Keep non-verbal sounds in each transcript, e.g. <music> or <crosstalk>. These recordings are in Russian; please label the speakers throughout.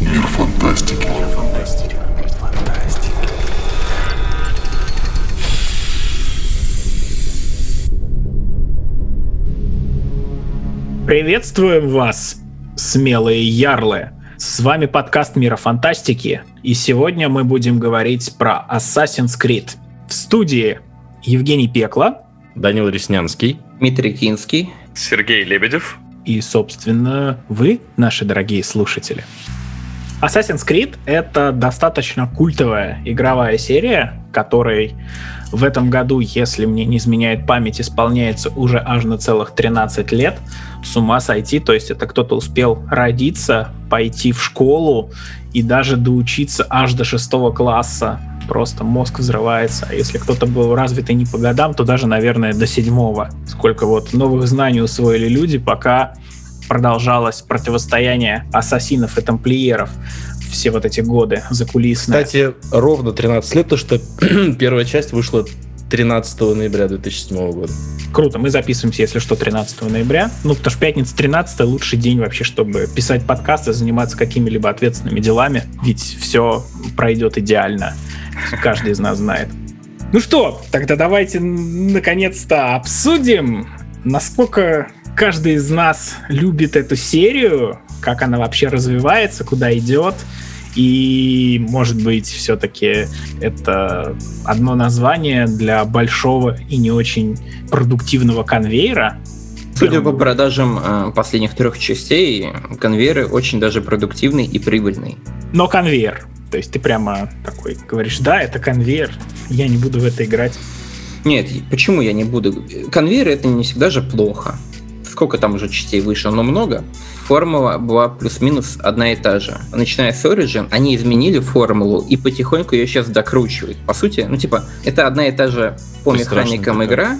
Speaker 1: Мир фантастики. Мир фантастики.
Speaker 2: Приветствуем вас, смелые ярлы! С вами подкаст Мира Фантастики, и сегодня мы будем говорить про Assassin's Creed. В студии Евгений Пекла,
Speaker 3: Данил Реснянский,
Speaker 4: Дмитрий Кинский,
Speaker 5: Сергей Лебедев
Speaker 2: и, собственно, вы, наши дорогие слушатели. Assassin's Creed — это достаточно культовая игровая серия, которой в этом году, если мне не изменяет память, исполняется уже аж на целых 13 лет. С ума сойти, то есть это кто-то успел родиться, пойти в школу и даже доучиться аж до шестого класса. Просто мозг взрывается. А если кто-то был развитый не по годам, то даже, наверное, до седьмого. Сколько вот новых знаний усвоили люди, пока продолжалось противостояние ассасинов и тамплиеров все вот эти годы закулисные.
Speaker 3: Кстати, ровно 13 лет, то что <clears throat> первая часть вышла 13 ноября 2007 года.
Speaker 2: Круто, мы записываемся, если что, 13 ноября. Ну, потому что пятница 13 лучший день вообще, чтобы писать подкасты, заниматься какими-либо ответственными делами, ведь все пройдет идеально. Каждый из нас знает. Ну что, тогда давайте наконец-то обсудим, насколько каждый из нас любит эту серию, как она вообще развивается, куда идет. И, может быть, все-таки это одно название для большого и не очень продуктивного конвейера.
Speaker 4: Судя по продажам э, последних трех частей, конвейеры очень даже продуктивный и прибыльный.
Speaker 2: Но конвейер. То есть ты прямо такой говоришь, да, это конвейер, я не буду в это играть.
Speaker 4: Нет, почему я не буду? Конвейер это не всегда же плохо сколько там уже частей вышло, но много, формула была плюс-минус одна и та же. Начиная с Origin, они изменили формулу и потихоньку ее сейчас докручивают. По сути, ну типа, это одна и та же по механикам такая. игра,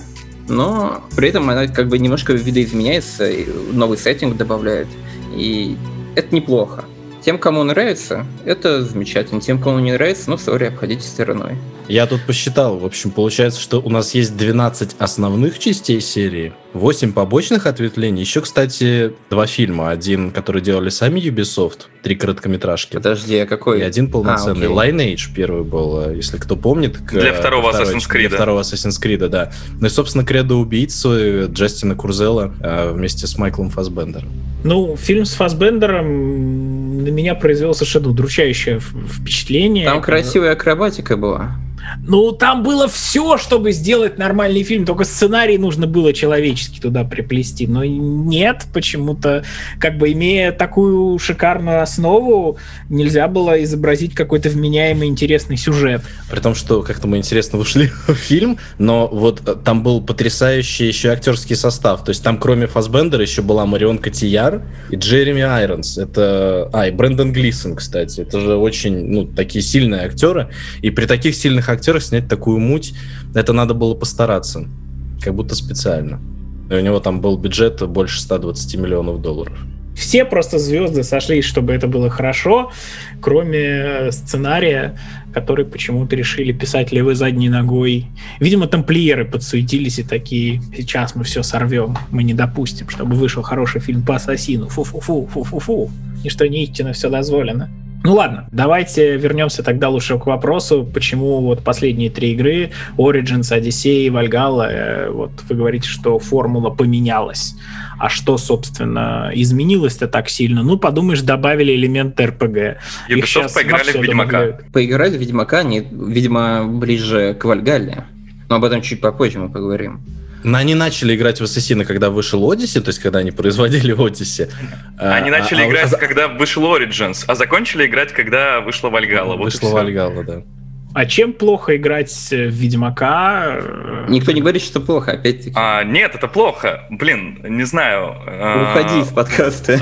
Speaker 4: но при этом она как бы немножко видоизменяется, новый сеттинг добавляет, и это неплохо. Тем, кому нравится, это замечательно. Тем, кому не нравится, ну, сори, обходите стороной.
Speaker 3: Я тут посчитал. В общем, получается, что у нас есть 12 основных частей серии, 8 побочных ответвлений. Еще, кстати, два фильма. Один, который делали сами Ubisoft, три короткометражки.
Speaker 4: Подожди, а какой?
Speaker 3: И один полноценный. А, Lineage первый был, если кто помнит.
Speaker 5: К, для второго второй, Assassin's Creed.
Speaker 3: Для второго Assassin's Creed, да. Ну и, собственно, Кредо убийцу Джастина Курзела э, вместе с Майклом Фасбендером.
Speaker 2: Ну, фильм с Фасбендером на меня произвел совершенно удручающее впечатление.
Speaker 4: Там красивая акробатика была.
Speaker 2: Ну, там было все, чтобы сделать нормальный фильм, только сценарий нужно было человеческий туда приплести. Но нет, почему-то, как бы имея такую шикарную основу, нельзя было изобразить какой-то вменяемый интересный сюжет.
Speaker 3: При том, что как-то мы интересно вышли <laughs> в фильм, но вот э, там был потрясающий еще актерский состав. То есть там кроме Фасбендера еще была Марион Котияр и Джереми Айронс. Это... А, и Брэндон Глисон, кстати. Это же очень, ну, такие сильные актеры. И при таких сильных актерах снять такую муть, это надо было постараться. Как будто специально. И у него там был бюджет больше 120 миллионов долларов.
Speaker 2: Все просто звезды сошлись, чтобы это было хорошо, кроме сценария, который почему-то решили писать левой задней ногой. Видимо, тамплиеры подсуетились и такие, сейчас мы все сорвем, мы не допустим, чтобы вышел хороший фильм по ассасину. Фу-фу-фу, фу-фу-фу. Ничто не истинно, все дозволено. Ну ладно, давайте вернемся тогда лучше к вопросу, почему вот последние три игры, Origins, Odyssey и Valhalla, э, вот вы говорите, что формула поменялась. А что, собственно, изменилось-то так сильно? Ну, подумаешь, добавили элемент РПГ.
Speaker 5: Ubisoft поиграли в Ведьмака. Добавляют.
Speaker 4: Поиграли в Ведьмака, они, видимо, ближе к Вальгалле. Но об этом чуть попозже мы поговорим.
Speaker 3: Но они начали играть в Ассасина, когда вышел Odyssey, то есть когда они производили Odyssey.
Speaker 5: Они а, начали а, играть, а... когда вышел Origins, а закончили играть, когда вышла Вальгала.
Speaker 3: Вышла вот Вальгала, да.
Speaker 2: А чем плохо играть в Ведьмака?
Speaker 4: Никто не говорит, что плохо, опять-таки.
Speaker 5: А, нет, это плохо. Блин, не знаю.
Speaker 4: А, Уходи из подкаста.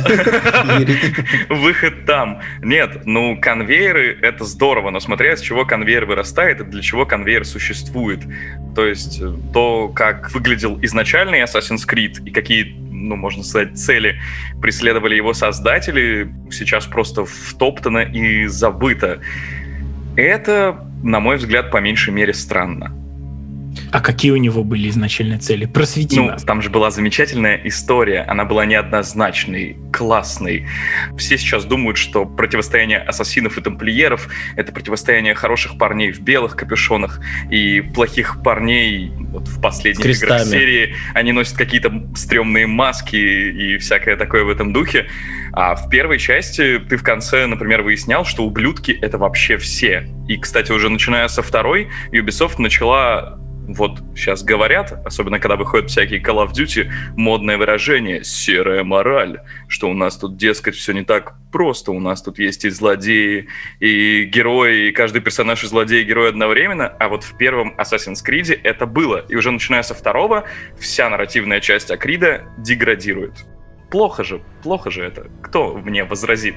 Speaker 4: <laughs>
Speaker 5: Выход там. Нет, ну, конвейеры — это здорово, но смотря с чего конвейер вырастает и для чего конвейер существует. То есть э, то, как выглядел изначальный Assassin's Creed и какие ну, можно сказать, цели преследовали его создатели, сейчас просто втоптано и забыто. Это, на мой взгляд, по меньшей мере странно.
Speaker 2: А какие у него были изначальные цели? Просвети
Speaker 6: ну,
Speaker 2: нас.
Speaker 6: там же была замечательная история, она была неоднозначной, классной. Все сейчас думают, что противостояние ассасинов и тамплиеров — это противостояние хороших парней в белых капюшонах и плохих парней вот в последних играх серии. Они носят какие-то стрёмные маски и всякое такое в этом духе. А в первой части ты в конце, например, выяснял, что ублюдки — это вообще все. И, кстати, уже начиная со второй, Ubisoft начала вот сейчас говорят, особенно когда выходят всякие Call of Duty, модное выражение «серая мораль», что у нас тут, дескать, все не так просто, у нас тут есть и злодеи, и герои, и каждый персонаж и злодей, и герой одновременно, а вот в первом Assassin's Creed это было, и уже начиная со второго, вся нарративная часть Акрида деградирует. Плохо же, плохо же это. Кто мне возразит?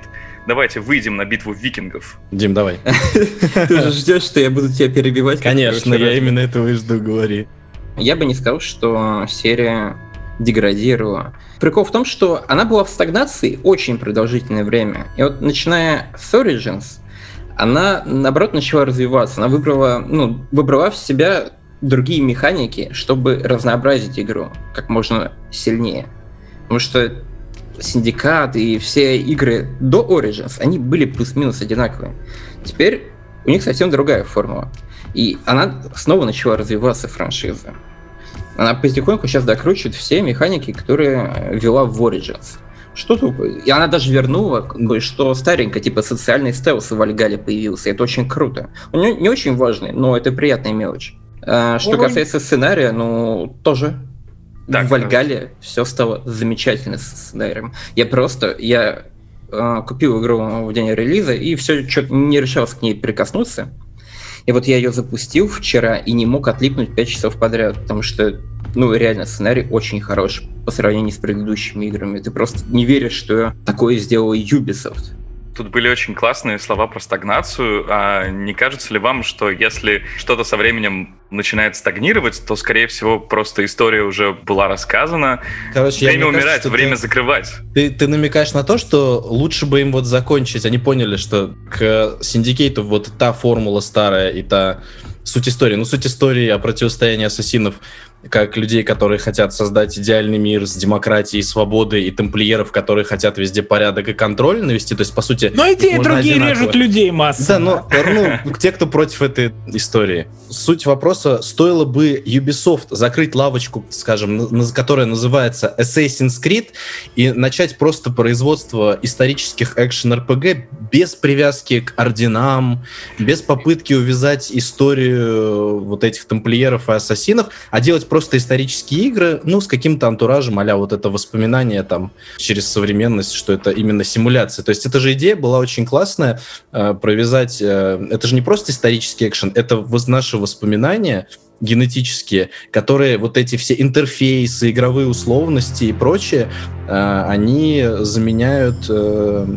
Speaker 6: Давайте выйдем на битву викингов.
Speaker 3: Дим, давай. <laughs>
Speaker 4: Ты же ждешь, что я буду тебя перебивать?
Speaker 3: Конечно, я именно этого и жду, говори.
Speaker 4: Я бы не сказал, что серия деградировала. Прикол в том, что она была в стагнации очень продолжительное время. И вот начиная с Origins, она, наоборот, начала развиваться. Она выбрала, ну, выбрала в себя другие механики, чтобы разнообразить игру как можно сильнее. Потому что Синдикат и все игры до Origins, они были плюс-минус одинаковые. Теперь у них совсем другая формула. И она снова начала развиваться, франшиза. Она потихоньку сейчас докручивает все механики, которые ввела в Origins. Что тут? И она даже вернула, что-то старенькое, типа социальный стелс в Вальгале появился. Это очень круто. Он не, не очень важный, но это приятная мелочь. А, что Ой. касается сценария, ну, тоже так, в Вальгале все стало замечательно с сценарием. Я просто, я э, купил игру в день релиза и все, что не решался к ней прикоснуться. И вот я ее запустил вчера и не мог отлипнуть 5 часов подряд, потому что, ну, реально, сценарий очень хорош по сравнению с предыдущими играми. Ты просто не веришь, что такое сделал Ubisoft.
Speaker 6: Тут были очень классные слова про стагнацию. А не кажется ли вам, что если что-то со временем начинает стагнировать, то, скорее всего, просто история уже была рассказана. Короче, время умирать, кажется, время ты, закрывать.
Speaker 3: Ты, ты намекаешь на то, что лучше бы им вот закончить. Они поняли, что к синдикейту вот та формула старая и та суть истории. Ну, суть истории о противостоянии ассасинов как людей, которые хотят создать идеальный мир с демократией, свободой, и тамплиеров, которые хотят везде порядок и контроль навести. То есть, по сути...
Speaker 2: Но и те, и другие одинаково. режут людей масса.
Speaker 3: Да, но ну, те, кто против этой истории. Суть вопроса, стоило бы Ubisoft закрыть лавочку, скажем, которая называется Assassin's Creed, и начать просто производство исторических экшен-РПГ без привязки к орденам, без попытки увязать историю вот этих тамплиеров и ассасинов, а делать просто исторические игры, ну, с каким-то антуражем, а вот это воспоминание там через современность, что это именно симуляция. То есть эта же идея была очень классная, э, провязать... Э, это же не просто исторический экшен, это наши воспоминания, генетические, которые вот эти все интерфейсы, игровые условности и прочее, э, они заменяют э,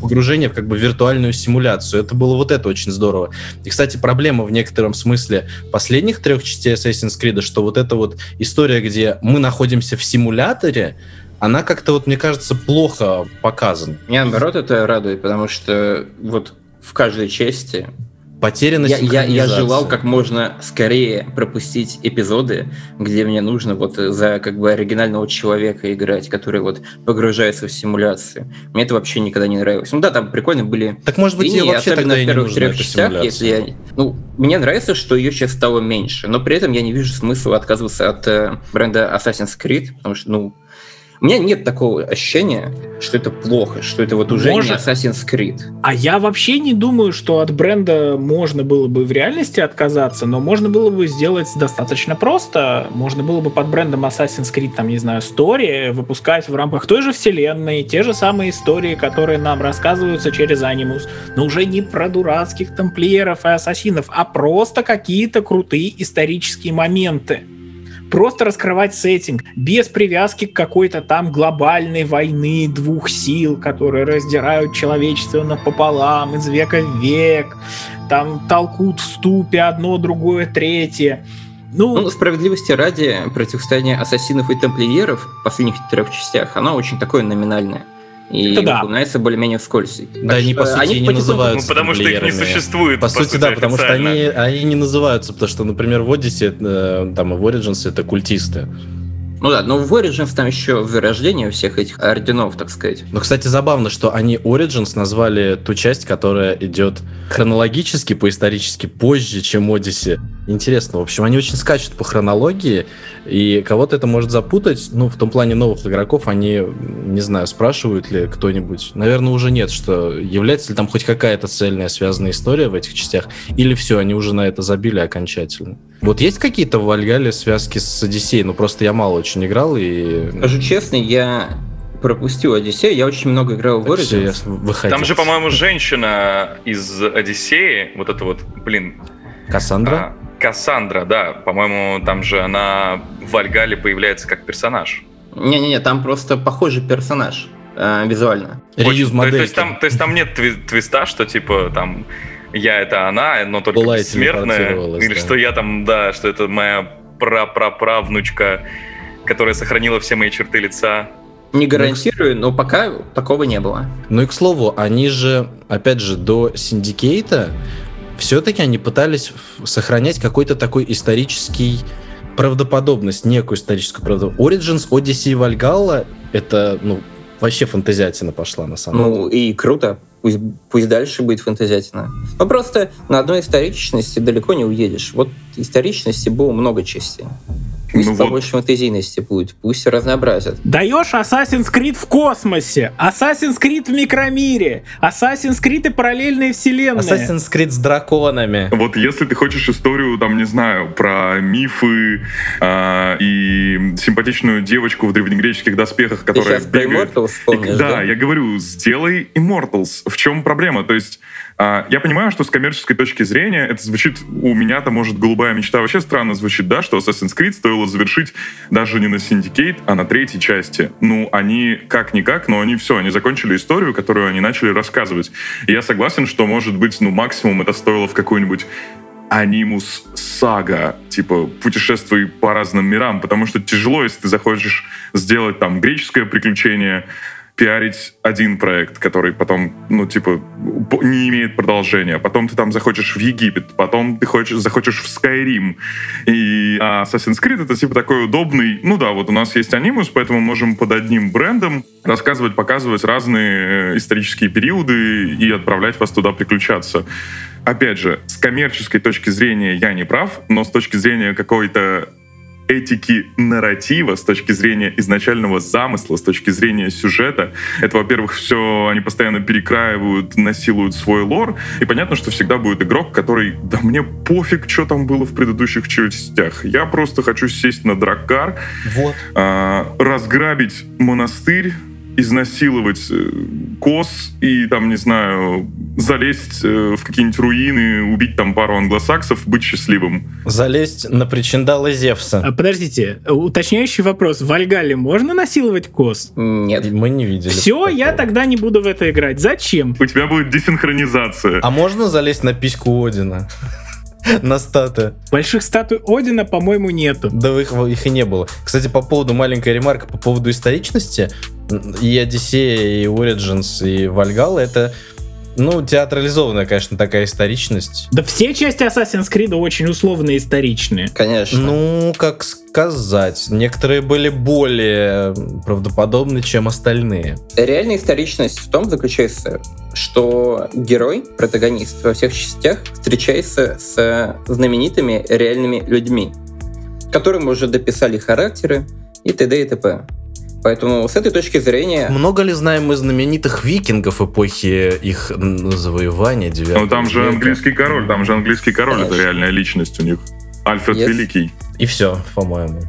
Speaker 3: погружение в как бы виртуальную симуляцию. Это было вот это очень здорово. И, кстати, проблема в некотором смысле последних трех частей Assassin's Creed, что вот эта вот история, где мы находимся в симуляторе, она как-то вот, мне кажется, плохо показана.
Speaker 4: Меня, наоборот, это радует, потому что вот в каждой части
Speaker 3: Потеряна
Speaker 4: я, я, я желал как можно скорее пропустить эпизоды, где мне нужно вот за как бы оригинального человека играть, который вот погружается в симуляцию. Мне это вообще никогда не нравилось. Ну да, там прикольно были.
Speaker 3: Так может быть,
Speaker 4: линии,
Speaker 3: вообще
Speaker 4: особенно
Speaker 3: в
Speaker 4: первых трех частях, если я. Ну, мне нравится, что ее сейчас стало меньше, но при этом я не вижу смысла отказываться от э, бренда Assassin's Creed, потому что, ну, у меня нет такого ощущения, что это плохо, что это вот уже Может. не Assassin's Creed.
Speaker 2: А я вообще не думаю, что от бренда можно было бы в реальности отказаться, но можно было бы сделать достаточно просто. Можно было бы под брендом Assassin's Creed, там, не знаю, Story выпускать в рамках той же вселенной те же самые истории, которые нам рассказываются через Animus, но уже не про дурацких тамплиеров и ассасинов, а просто какие-то крутые исторические моменты просто раскрывать сеттинг без привязки к какой-то там глобальной войны двух сил, которые раздирают человечество напополам из века в век, там толкут в ступе одно, другое, третье.
Speaker 4: Ну, ну, справедливости ради, противостояние ассасинов и тамплиеров в последних трех частях, оно очень такое номинальное. И
Speaker 2: Это да.
Speaker 4: упоминается более-менее вскользь.
Speaker 3: Да, они, по сути,
Speaker 4: они
Speaker 3: не называются
Speaker 5: Ну, потому что их не существует.
Speaker 3: По, сути,
Speaker 5: сути,
Speaker 3: да, потому что они, они не называются, потому что, например, в Odyssey, э, там, и в Origins это культисты.
Speaker 4: Ну да, но в Origins там еще вырождение всех этих орденов, так сказать.
Speaker 3: Но, кстати, забавно, что они Origins назвали ту часть, которая идет хронологически, по-исторически позже, чем Odyssey. Интересно. В общем, они очень скачут по хронологии, и кого-то это может запутать. Ну, в том плане новых игроков они, не знаю, спрашивают ли кто-нибудь. Наверное, уже нет, что является ли там хоть какая-то цельная связанная история в этих частях, или все, они уже на это забили окончательно. Вот есть какие-то в Вальгале связки с Одиссеей? Ну, просто я мало очень играл, и...
Speaker 4: Скажу честно, я пропустил Одиссею, я очень много играл в
Speaker 3: я
Speaker 4: Origins.
Speaker 3: выходил.
Speaker 5: Там же, по-моему, женщина из Одиссеи, вот это вот, блин,
Speaker 3: Кассандра?
Speaker 5: а, Кассандра, да, по-моему, там же она в Вальгале появляется как персонаж.
Speaker 4: Не-не-не, там просто похожий персонаж э, визуально.
Speaker 3: Reuse
Speaker 5: Очень- то, то есть там, то есть там нет тви- твиста, что типа там я это она, но только
Speaker 3: Была и
Speaker 5: бессмертная,
Speaker 3: телепортировалась,
Speaker 5: или
Speaker 3: да.
Speaker 5: что я там, да, что это моя пра-пра-правнучка, которая сохранила все мои черты лица.
Speaker 4: Не гарантирую, но пока такого не было.
Speaker 3: Ну и к слову, они же, опять же, до Синдикейта все-таки они пытались сохранять какой-то такой исторический правдоподобность, некую историческую правдоподобность. Origins, Odyssey и Valhalla — это, ну, вообще фантазиатина пошла, на самом деле.
Speaker 4: Ну и круто. Пусть, пусть дальше будет фантазиатина. Но просто на одной историчности далеко не уедешь. Вот историчности было много частей. Пусть
Speaker 5: Ну вот.
Speaker 4: побольше фантазийности будет, пусть разнообразят.
Speaker 2: Даешь Assassin's Creed в космосе, Assassin's Creed в микромире, Assassin's Creed и параллельные вселенные.
Speaker 3: Assassin's Creed с драконами.
Speaker 6: Вот если ты хочешь историю, там, не знаю, про мифы а, и симпатичную девочку в древнегреческих доспехах,
Speaker 4: Ты
Speaker 6: которая
Speaker 4: сейчас про
Speaker 6: бегает...
Speaker 4: Immortals вспомнишь,
Speaker 6: да,
Speaker 4: да?
Speaker 6: я говорю, сделай Immortals. В чем проблема? То есть я понимаю, что с коммерческой точки зрения это звучит, у меня-то, может, голубая мечта вообще странно звучит, да, что Assassin's Creed стоило завершить даже не на Syndicate, а на третьей части. Ну, они как-никак, но они все, они закончили историю, которую они начали рассказывать. И я согласен, что, может быть, ну, максимум это стоило в какую-нибудь анимус сага, типа путешествуй по разным мирам, потому что тяжело, если ты захочешь сделать там греческое приключение, пиарить один проект, который потом, ну, типа, не имеет продолжения. Потом ты там захочешь в Египет, потом ты хочешь, захочешь в Скайрим. И а Assassin's Creed это типа такой удобный, ну да, вот у нас есть анимус, поэтому можем под одним брендом рассказывать, показывать разные э, исторические периоды и отправлять вас туда приключаться. Опять же, с коммерческой точки зрения я не прав, но с точки зрения какой-то этики нарратива, с точки зрения изначального замысла, с точки зрения сюжета. Это, во-первых, все они постоянно перекраивают, насилуют свой лор. И понятно, что всегда будет игрок, который, да мне пофиг, что там было в предыдущих частях. Я просто хочу сесть на драккар,
Speaker 3: Вот.
Speaker 6: а, разграбить монастырь, изнасиловать э, кос и там, не знаю, залезть э, в какие-нибудь руины, убить там пару англосаксов, быть счастливым.
Speaker 3: Залезть на причиндалы Зевса.
Speaker 2: А, подождите, уточняющий вопрос. В Вальгале можно насиловать кос?
Speaker 4: Нет.
Speaker 3: Мы не видели.
Speaker 2: Все, я
Speaker 3: такого.
Speaker 2: тогда не буду в это играть. Зачем?
Speaker 6: У тебя будет десинхронизация.
Speaker 3: А можно залезть на письку Одина? <laughs> На статую.
Speaker 2: Больших статуй Одина, по-моему, нету.
Speaker 3: Да их, их и не было. Кстати, по поводу маленькой ремарка, по поводу историчности, и Одиссея, и Origins, и Вальгала, это, ну, театрализованная, конечно, такая историчность.
Speaker 2: Да все части Assassin's Creed очень условно историчные.
Speaker 4: Конечно.
Speaker 3: Ну, как сказать, некоторые были более правдоподобны, чем остальные.
Speaker 4: Реальная историчность в том заключается, что герой, протагонист во всех частях встречается с знаменитыми реальными людьми, которым уже дописали характеры и т.д. и т.п. Поэтому с этой точки зрения
Speaker 3: Много ли знаем мы знаменитых викингов эпохи их завоевания 9
Speaker 6: Ну там же английский король, там же английский король, это
Speaker 4: Конечно.
Speaker 6: реальная личность у них. Альфред
Speaker 4: Yes.
Speaker 6: Великий.
Speaker 3: И все, по-моему.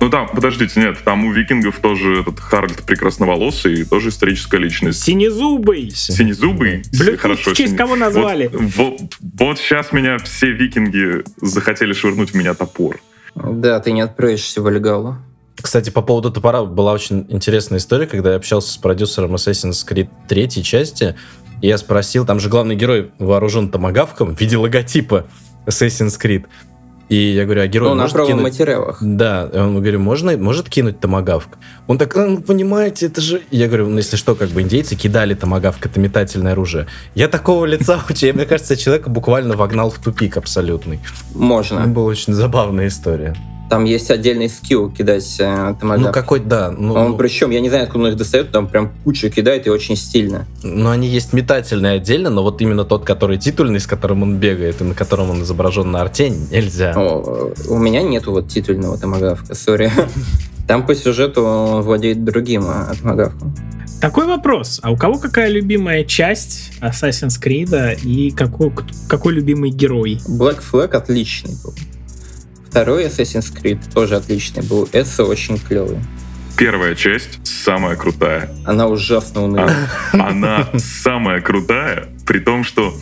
Speaker 6: Ну там, подождите, нет, там у викингов тоже этот Харальд прекрасноволосый, тоже историческая личность.
Speaker 2: Синезубый.
Speaker 6: Синезубый?
Speaker 2: Блин,
Speaker 6: Хорошо.
Speaker 2: в честь
Speaker 6: сине-
Speaker 2: кого назвали?
Speaker 6: Вот, вот, сейчас меня все викинги захотели швырнуть в меня топор.
Speaker 4: да, ты не отправишься в Вальгалу.
Speaker 3: Кстати, по поводу топора была очень интересная история, когда я общался с продюсером Assassin's Creed третьей части, и я спросил, там же главный герой вооружен томагавком в виде логотипа Assassin's Creed. И я говорю, а герой
Speaker 4: Ну,
Speaker 3: может кинуть...
Speaker 4: материалах.
Speaker 3: Да, он говорю, можно, может кинуть томагавк? Он так, ну, понимаете, это же... Я говорю, ну, если что, как бы индейцы кидали томагавк, это метательное оружие. Я такого лица, <laughs> мне кажется, человека буквально вогнал в тупик абсолютный.
Speaker 4: Можно.
Speaker 3: Это была очень забавная история.
Speaker 4: Там есть отдельный скилл кидать э, томагавк.
Speaker 3: Ну, какой, да. Ну,
Speaker 4: Он
Speaker 3: ну,
Speaker 4: причем, я не знаю, откуда он их достает, там прям кучу кидает и очень стильно.
Speaker 3: ну, они есть метательные отдельно, но вот именно тот, который титульный, с которым он бегает, и на котором он изображен на арте, нельзя.
Speaker 4: О, у меня нету вот титульного томагавка, сори. <laughs> Там по сюжету он владеет другим а, томагавком.
Speaker 2: Такой вопрос. А у кого какая любимая часть Assassin's Creed и какой, какой любимый герой?
Speaker 4: Black Flag отличный был. Второй Assassin's Creed тоже отличный был. Эсса очень клевый.
Speaker 6: Первая часть самая крутая.
Speaker 4: Она ужасно унылая.
Speaker 6: Она самая крутая, при том, что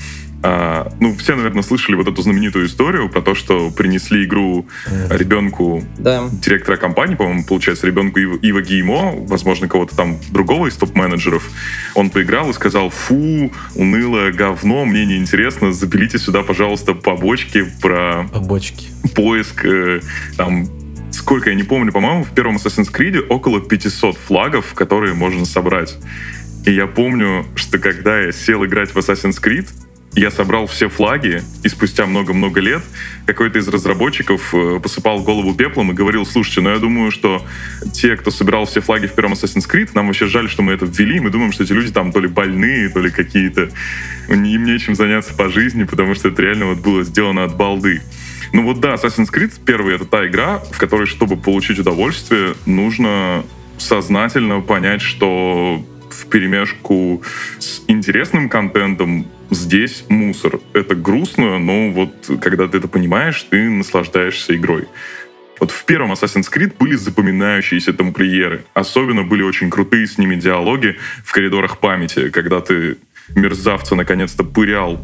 Speaker 6: а, ну, все, наверное, слышали вот эту знаменитую историю про то, что принесли игру ребенку
Speaker 4: Да.
Speaker 6: директора компании, по-моему, получается, ребенку Ива, Ива Геймо, возможно, кого-то там другого из топ-менеджеров, он поиграл и сказал, фу, унылое говно, мне неинтересно, запилите сюда, пожалуйста, побочки про
Speaker 3: Бочки.
Speaker 6: Поиск, э, там, сколько, я не помню, по-моему, в первом Assassin's Creed около 500 флагов, которые можно собрать. И я помню, что когда я сел играть в Assassin's Creed, я собрал все флаги, и спустя много-много лет какой-то из разработчиков э, посыпал голову пеплом и говорил, слушайте, ну я думаю, что те, кто собирал все флаги в первом Assassin's Creed, нам вообще жаль, что мы это ввели, мы думаем, что эти люди там то ли больные, то ли какие-то, им нечем заняться по жизни, потому что это реально вот было сделано от балды. Ну вот да, Assassin's Creed первый это та игра, в которой, чтобы получить удовольствие, нужно сознательно понять, что в перемешку с интересным контентом здесь мусор. Это грустно, но вот когда ты это понимаешь, ты наслаждаешься игрой. Вот в первом Assassin's Creed были запоминающиеся тамплиеры. Особенно были очень крутые с ними диалоги в коридорах памяти, когда ты мерзавца наконец-то пырял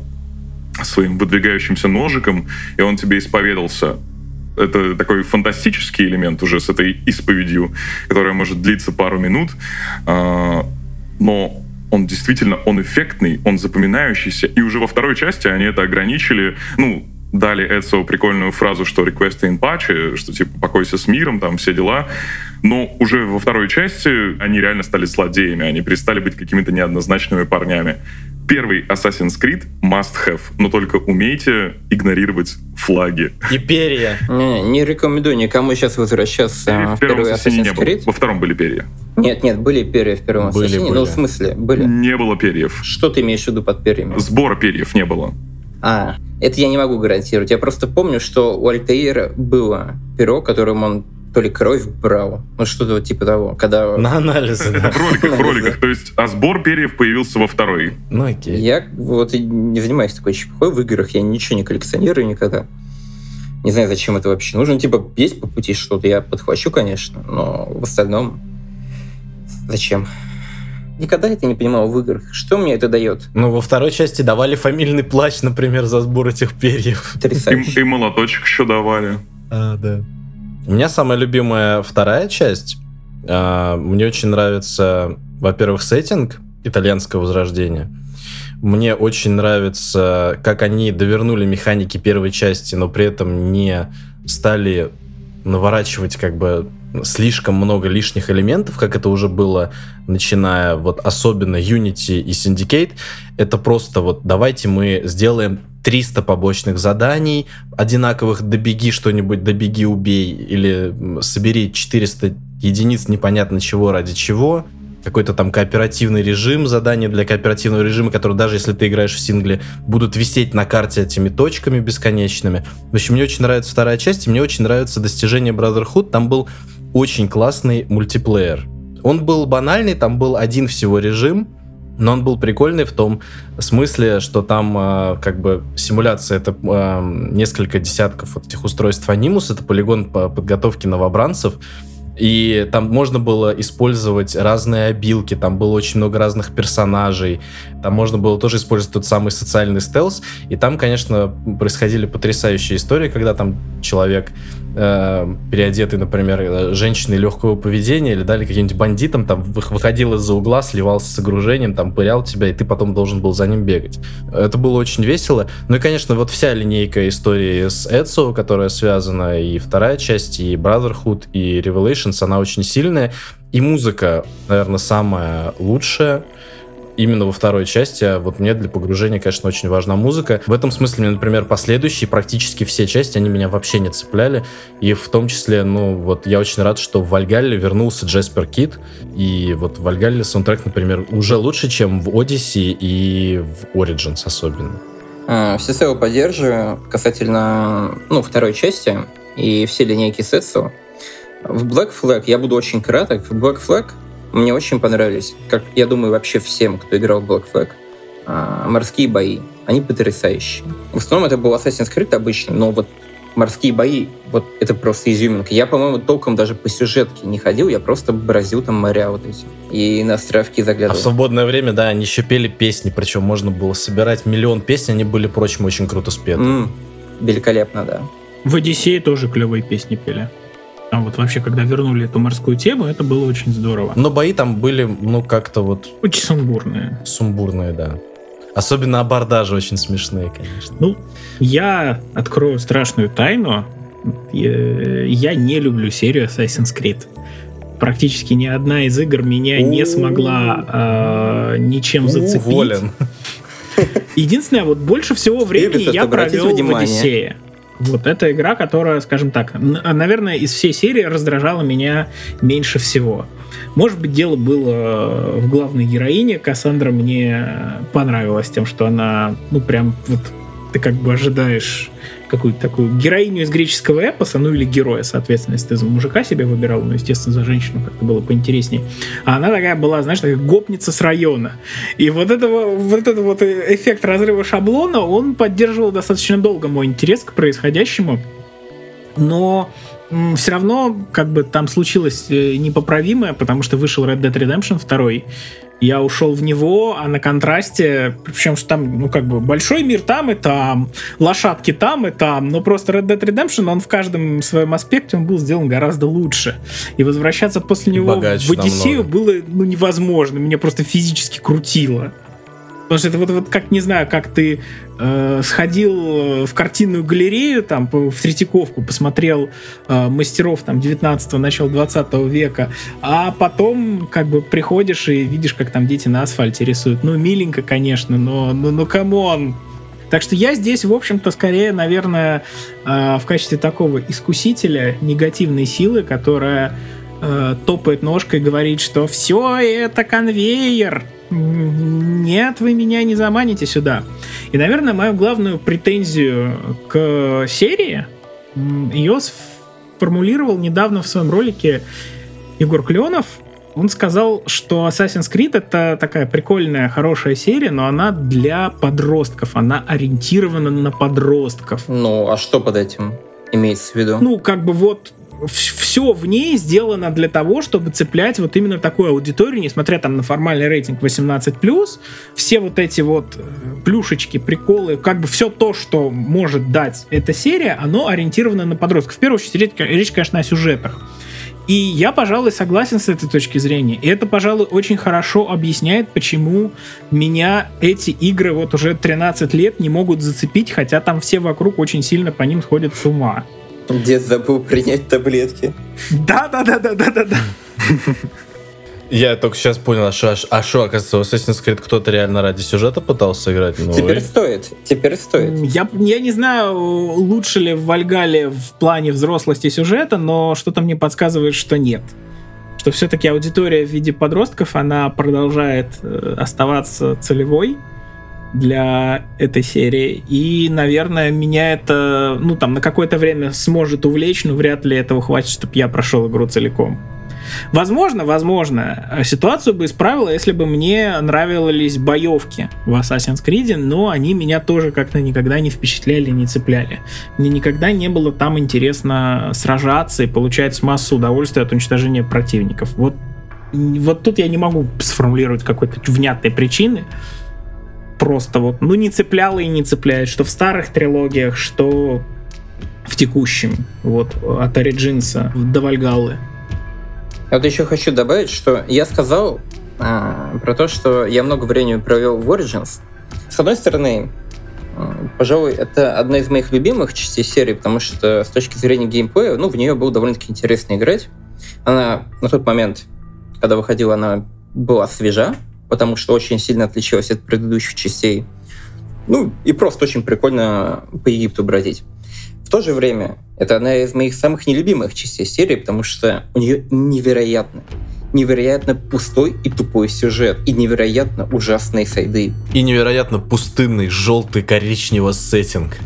Speaker 6: своим выдвигающимся ножиком, и он тебе исповедался. Это такой фантастический элемент уже с этой исповедью, которая может длиться пару минут, а, но он действительно, он эффектный, он запоминающийся, и уже во второй части они это ограничили, ну, дали Эдсо прикольную фразу, что request in patch, что типа покойся с миром, там все дела, но уже во второй части они реально стали злодеями, они перестали быть какими-то неоднозначными парнями. Первый Assassin's Creed must have, но только умейте игнорировать флаги.
Speaker 3: И перья.
Speaker 4: Не, не рекомендую никому сейчас возвращаться в первый Assassin's. Creed.
Speaker 6: Во втором были перья.
Speaker 4: Нет, нет, были перья в первом
Speaker 3: Были,
Speaker 4: Ассасине.
Speaker 3: были.
Speaker 4: Ну, в смысле, были.
Speaker 6: Не было перьев.
Speaker 4: Что ты имеешь в виду под перьями?
Speaker 6: Сбора перьев не было.
Speaker 4: А, это я не могу гарантировать. Я просто помню, что у Альтаира было перо, которым он то ли кровь брал, ну что-то вот типа того, когда...
Speaker 3: На анализы, да.
Speaker 6: В роликах, в роликах. То есть, а сбор перьев появился во второй.
Speaker 3: Ну окей.
Speaker 4: Я вот и не занимаюсь такой чепухой в играх, я ничего не коллекционирую никогда. Не знаю, зачем это вообще нужно. Типа, есть по пути что-то, я подхвачу, конечно, но в остальном зачем? Никогда это не понимал в играх. Что мне это дает?
Speaker 3: Ну, во второй части давали фамильный плащ, например, за сбор этих перьев.
Speaker 6: И, и молоточек еще давали.
Speaker 3: А, да. У меня самая любимая вторая часть. А, Мне очень нравится, во-первых, сеттинг итальянского возрождения. Мне очень нравится, как они довернули механики первой части, но при этом не стали наворачивать как бы слишком много лишних элементов, как это уже было, начиная вот особенно Unity и Syndicate. Это просто вот давайте мы сделаем 300 побочных заданий, одинаковых добеги что-нибудь, добеги убей, или собери 400 единиц непонятно чего ради чего, какой-то там кооперативный режим, задания для кооперативного режима, которые даже если ты играешь в сингле, будут висеть на карте этими точками бесконечными. В общем, мне очень нравится вторая часть, и мне очень нравится достижение Brotherhood. Там был очень классный мультиплеер. Он был банальный, там был один всего режим, но он был прикольный в том смысле, что там э, как бы симуляция это э, несколько десятков вот этих устройств анимус, это полигон по подготовке новобранцев, и там можно было использовать разные обилки, там было очень много разных персонажей, там можно было тоже использовать тот самый социальный стелс, и там, конечно, происходили потрясающие истории, когда там человек э, переодетый, например, э, женщиной легкого поведения или дали каким-нибудь бандитам, там выходил из-за угла, сливался с огружением, там пырял тебя, и ты потом должен был за ним бегать. Это было очень весело. Ну и, конечно, вот вся линейка истории с Эдсо, которая связана, и вторая часть, и Brotherhood, и Revelations, она очень сильная. И музыка, наверное, самая лучшая именно во второй части. А вот мне для погружения, конечно, очень важна музыка. В этом смысле, мне, например, последующие, практически все части, они меня вообще не цепляли. И в том числе, ну, вот я очень рад, что в Вальгалле вернулся Джеспер Кит. И вот в Вальгалле саундтрек, например, уже лучше, чем в Odyssey и в Origins особенно.
Speaker 4: А, всецело поддерживаю касательно ну, второй части и все линейки Сетсу. В Black Flag я буду очень краток. В Black Flag мне очень понравились, как я думаю вообще всем, кто играл в Black Flag, а, морские бои. Они потрясающие. В основном это был Assassin's Creed обычно, но вот морские бои, вот это просто изюминка. Я, по-моему, толком даже по сюжетке не ходил, я просто бразил там моря вот эти. И на островки заглядывал.
Speaker 3: А в свободное время, да, они еще пели песни, причем можно было собирать миллион песен, они были, прочим, очень круто спеты. Mm,
Speaker 4: великолепно, да.
Speaker 2: В Одиссее тоже клевые песни пели. А вот вообще, когда вернули эту морскую тему, это было очень здорово.
Speaker 3: Но бои там были, ну, как-то вот...
Speaker 2: Очень сумбурные.
Speaker 3: Сумбурные, да. Особенно абордажи очень смешные, конечно.
Speaker 2: Ну, я открою страшную тайну. Я не люблю серию Assassin's Creed. Практически ни одна из игр меня не смогла э, ничем зацепить. Уволен. Единственное, вот больше всего времени я провел в Одиссее. Вот эта игра, которая, скажем так, наверное, из всей серии раздражала меня меньше всего. Может быть, дело было в главной героине. Кассандра мне понравилась тем, что она, ну, прям вот ты как бы ожидаешь какую-то такую героиню из греческого эпоса, ну или героя, соответственно, если ты за мужика себе выбирал, ну, естественно, за женщину как-то было поинтереснее. А она такая была, знаешь, такая гопница с района. И вот, этого, вот этот вот эффект разрыва шаблона, он поддерживал достаточно долго мой интерес к происходящему. Но все равно как бы там случилось э, непоправимое, потому что вышел Red Dead Redemption 2, я ушел в него, а на контрасте, причем что там, ну, как бы, большой мир там и там, лошадки там и там, но просто Red Dead Redemption, он в каждом своем аспекте, он был сделан гораздо лучше. И возвращаться после него Богаче в Одиссею намного. было, ну, невозможно, меня просто физически крутило. Потому что это вот, вот как, не знаю, как ты э, сходил в картинную галерею, там, в Третьяковку, посмотрел э, мастеров там 19-го, начала 20 века, а потом как бы приходишь и видишь, как там дети на асфальте рисуют. Ну, миленько, конечно, но, ну, ну, come on, так что я здесь, в общем-то, скорее, наверное, э, в качестве такого искусителя негативной силы, которая э, топает ножкой и говорит, что все это конвейер, нет, вы меня не заманите сюда. И, наверное, мою главную претензию к серии, ее сформулировал недавно в своем ролике Егор Кленов. Он сказал, что Assassin's Creed это такая прикольная, хорошая серия, но она для подростков, она ориентирована на подростков.
Speaker 4: Ну, а что под этим имеется в виду?
Speaker 2: Ну, как бы вот все в ней сделано для того, чтобы цеплять вот именно такую аудиторию, несмотря там на формальный рейтинг 18+, все вот эти вот э, плюшечки, приколы, как бы все то, что может дать эта серия, оно ориентировано на подростков. В первую очередь, речь, конечно, о сюжетах. И я, пожалуй, согласен с этой точки зрения. И это, пожалуй, очень хорошо объясняет, почему меня эти игры вот уже 13 лет не могут зацепить, хотя там все вокруг очень сильно по ним сходят с ума.
Speaker 4: Дед забыл принять таблетки.
Speaker 2: Да-да-да-да-да-да.
Speaker 3: Я только сейчас понял, а что, а что, оказывается, в Assassin's Creed кто-то реально ради сюжета пытался играть?
Speaker 4: Ну, теперь и... стоит, теперь стоит.
Speaker 2: Я, я не знаю, лучше ли в Вальгале в плане взрослости сюжета, но что-то мне подсказывает, что нет. Что все-таки аудитория в виде подростков, она продолжает э, оставаться целевой для этой серии. И, наверное, меня это, ну, там, на какое-то время сможет увлечь, но вряд ли этого хватит, чтобы я прошел игру целиком. Возможно, возможно, ситуацию бы исправила, если бы мне нравились боевки в Assassin's Creed, но они меня тоже как-то никогда не впечатляли, не цепляли. Мне никогда не было там интересно сражаться и получать массу удовольствия от уничтожения противников. Вот, вот тут я не могу сформулировать какой-то внятной причины, просто вот, ну, не цепляло и не цепляет, что в старых трилогиях, что в текущем, вот, от Origins до Вальгаллы.
Speaker 4: Я вот еще хочу добавить, что я сказал а, про то, что я много времени провел в Origins. С одной стороны, пожалуй, это одна из моих любимых частей серии, потому что с точки зрения геймплея, ну, в нее было довольно-таки интересно играть. Она на тот момент, когда выходила, она была свежа, потому что очень сильно отличалась от предыдущих частей. Ну, и просто очень прикольно по Египту бродить. В то же время, это одна из моих самых нелюбимых частей серии, потому что у нее невероятно, невероятно пустой и тупой сюжет, и невероятно ужасные сайды.
Speaker 3: И невероятно пустынный, желтый, коричневый сеттинг.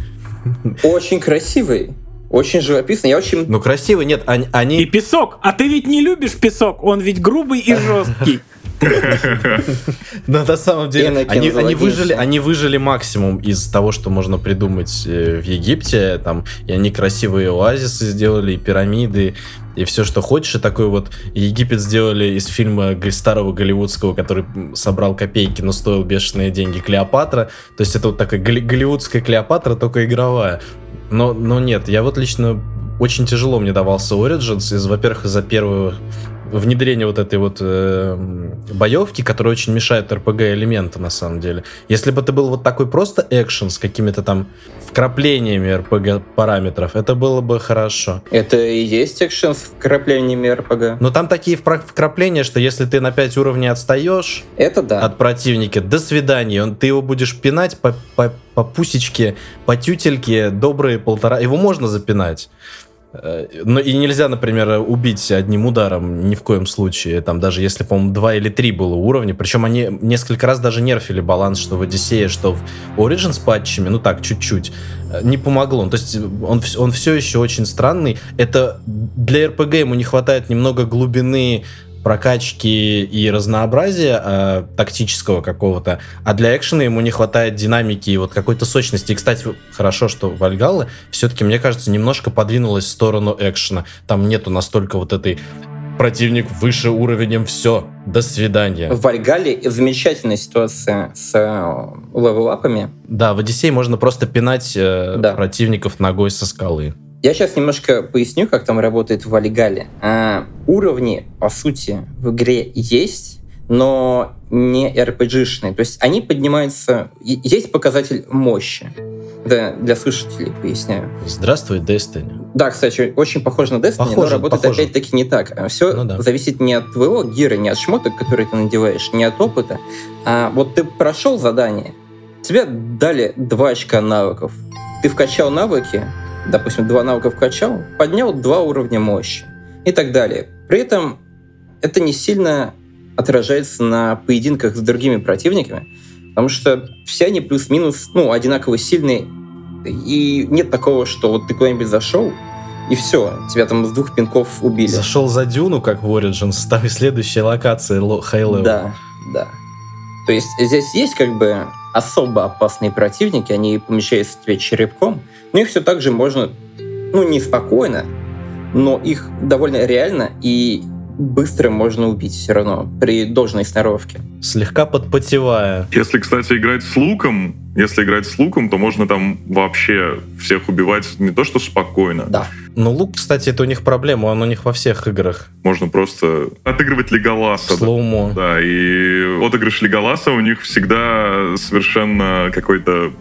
Speaker 4: Очень красивый. Очень живописный. Я очень...
Speaker 3: Ну, красивый, нет, они...
Speaker 2: И песок. А ты ведь не любишь песок. Он ведь грубый и жесткий. <laughs>
Speaker 3: Но на самом деле они, они, выжили, они выжили максимум из того, что можно придумать э, в Египте. Там, и они красивые оазисы сделали, и пирамиды, и все, что хочешь. И такой вот Египет сделали из фильма старого голливудского, который собрал копейки, но стоил бешеные деньги, Клеопатра. То есть это вот такая голливудская Клеопатра, только игровая. Но, но нет, я вот лично очень тяжело мне давался Origins, из, во-первых, из-за первого внедрение вот этой вот э, боевки, которая очень мешает RPG элемента на самом деле. Если бы это был вот такой просто экшен с какими-то там вкраплениями RPG параметров, это было бы хорошо.
Speaker 4: Это и есть экшен с вкраплениями RPG.
Speaker 3: Но там такие вкрапления, что если ты на 5 уровней отстаешь
Speaker 4: это да.
Speaker 3: от противника, до свидания, он, ты его будешь пинать по, по, по пусечке, по тютельке добрые полтора... Его можно запинать. Э, но и нельзя, например, убить одним ударом ни в коем случае. Там даже если, по-моему, два или три было уровня. Причем они несколько раз даже нерфили баланс, что в Одиссее, что в Origins патчами, ну так, чуть-чуть, э, не помогло. То есть он, он все еще очень странный. Это для RPG ему не хватает немного глубины прокачки и разнообразия э, тактического какого-то, а для экшена ему не хватает динамики и вот какой-то сочности. И, кстати, хорошо, что Вальгалла все-таки, мне кажется, немножко подвинулась в сторону экшена. Там нету настолько вот этой противник выше уровнем, все, до свидания.
Speaker 4: В Вальгале замечательная ситуация с э, левелапами.
Speaker 3: Да, в Одиссее можно просто пинать э, да. противников ногой со скалы.
Speaker 4: Я сейчас немножко поясню, как там работает в Валигале. А, уровни, по сути, в игре есть, но не RPG-шные. То есть они поднимаются... Есть показатель мощи. Да, для слушателей поясняю.
Speaker 3: Здравствуй, Destiny.
Speaker 4: Да, кстати, очень похоже на Destiny, похоже, но работает похоже. опять-таки не так. Все ну, да. зависит не от твоего гира, не от шмоток, которые ты надеваешь, не от опыта. А вот ты прошел задание, тебе дали два очка навыков. Ты вкачал навыки, допустим, два навыка вкачал, поднял два уровня мощи и так далее. При этом это не сильно отражается на поединках с другими противниками, потому что все они плюс-минус ну, одинаково сильные, и нет такого, что вот ты куда-нибудь зашел, и все, тебя там с двух пинков убили.
Speaker 3: Зашел за дюну, как в Origins, там и следующая локация high
Speaker 4: Да, да. То есть здесь есть как бы особо опасные противники, они помещаются тебе черепком, но их все так же можно, ну, не спокойно, но их довольно реально и быстро можно убить все равно при должной сноровке.
Speaker 3: Слегка подпотевая.
Speaker 6: Если, кстати, играть с луком, если играть с луком, то можно там вообще всех убивать не то что спокойно.
Speaker 4: Да.
Speaker 3: Но лук, кстати, это у них проблема, он у них во всех играх.
Speaker 6: Можно просто отыгрывать Леголаса.
Speaker 3: Слоумо.
Speaker 6: Да, и отыгрыш Леголаса у них всегда совершенно какой-то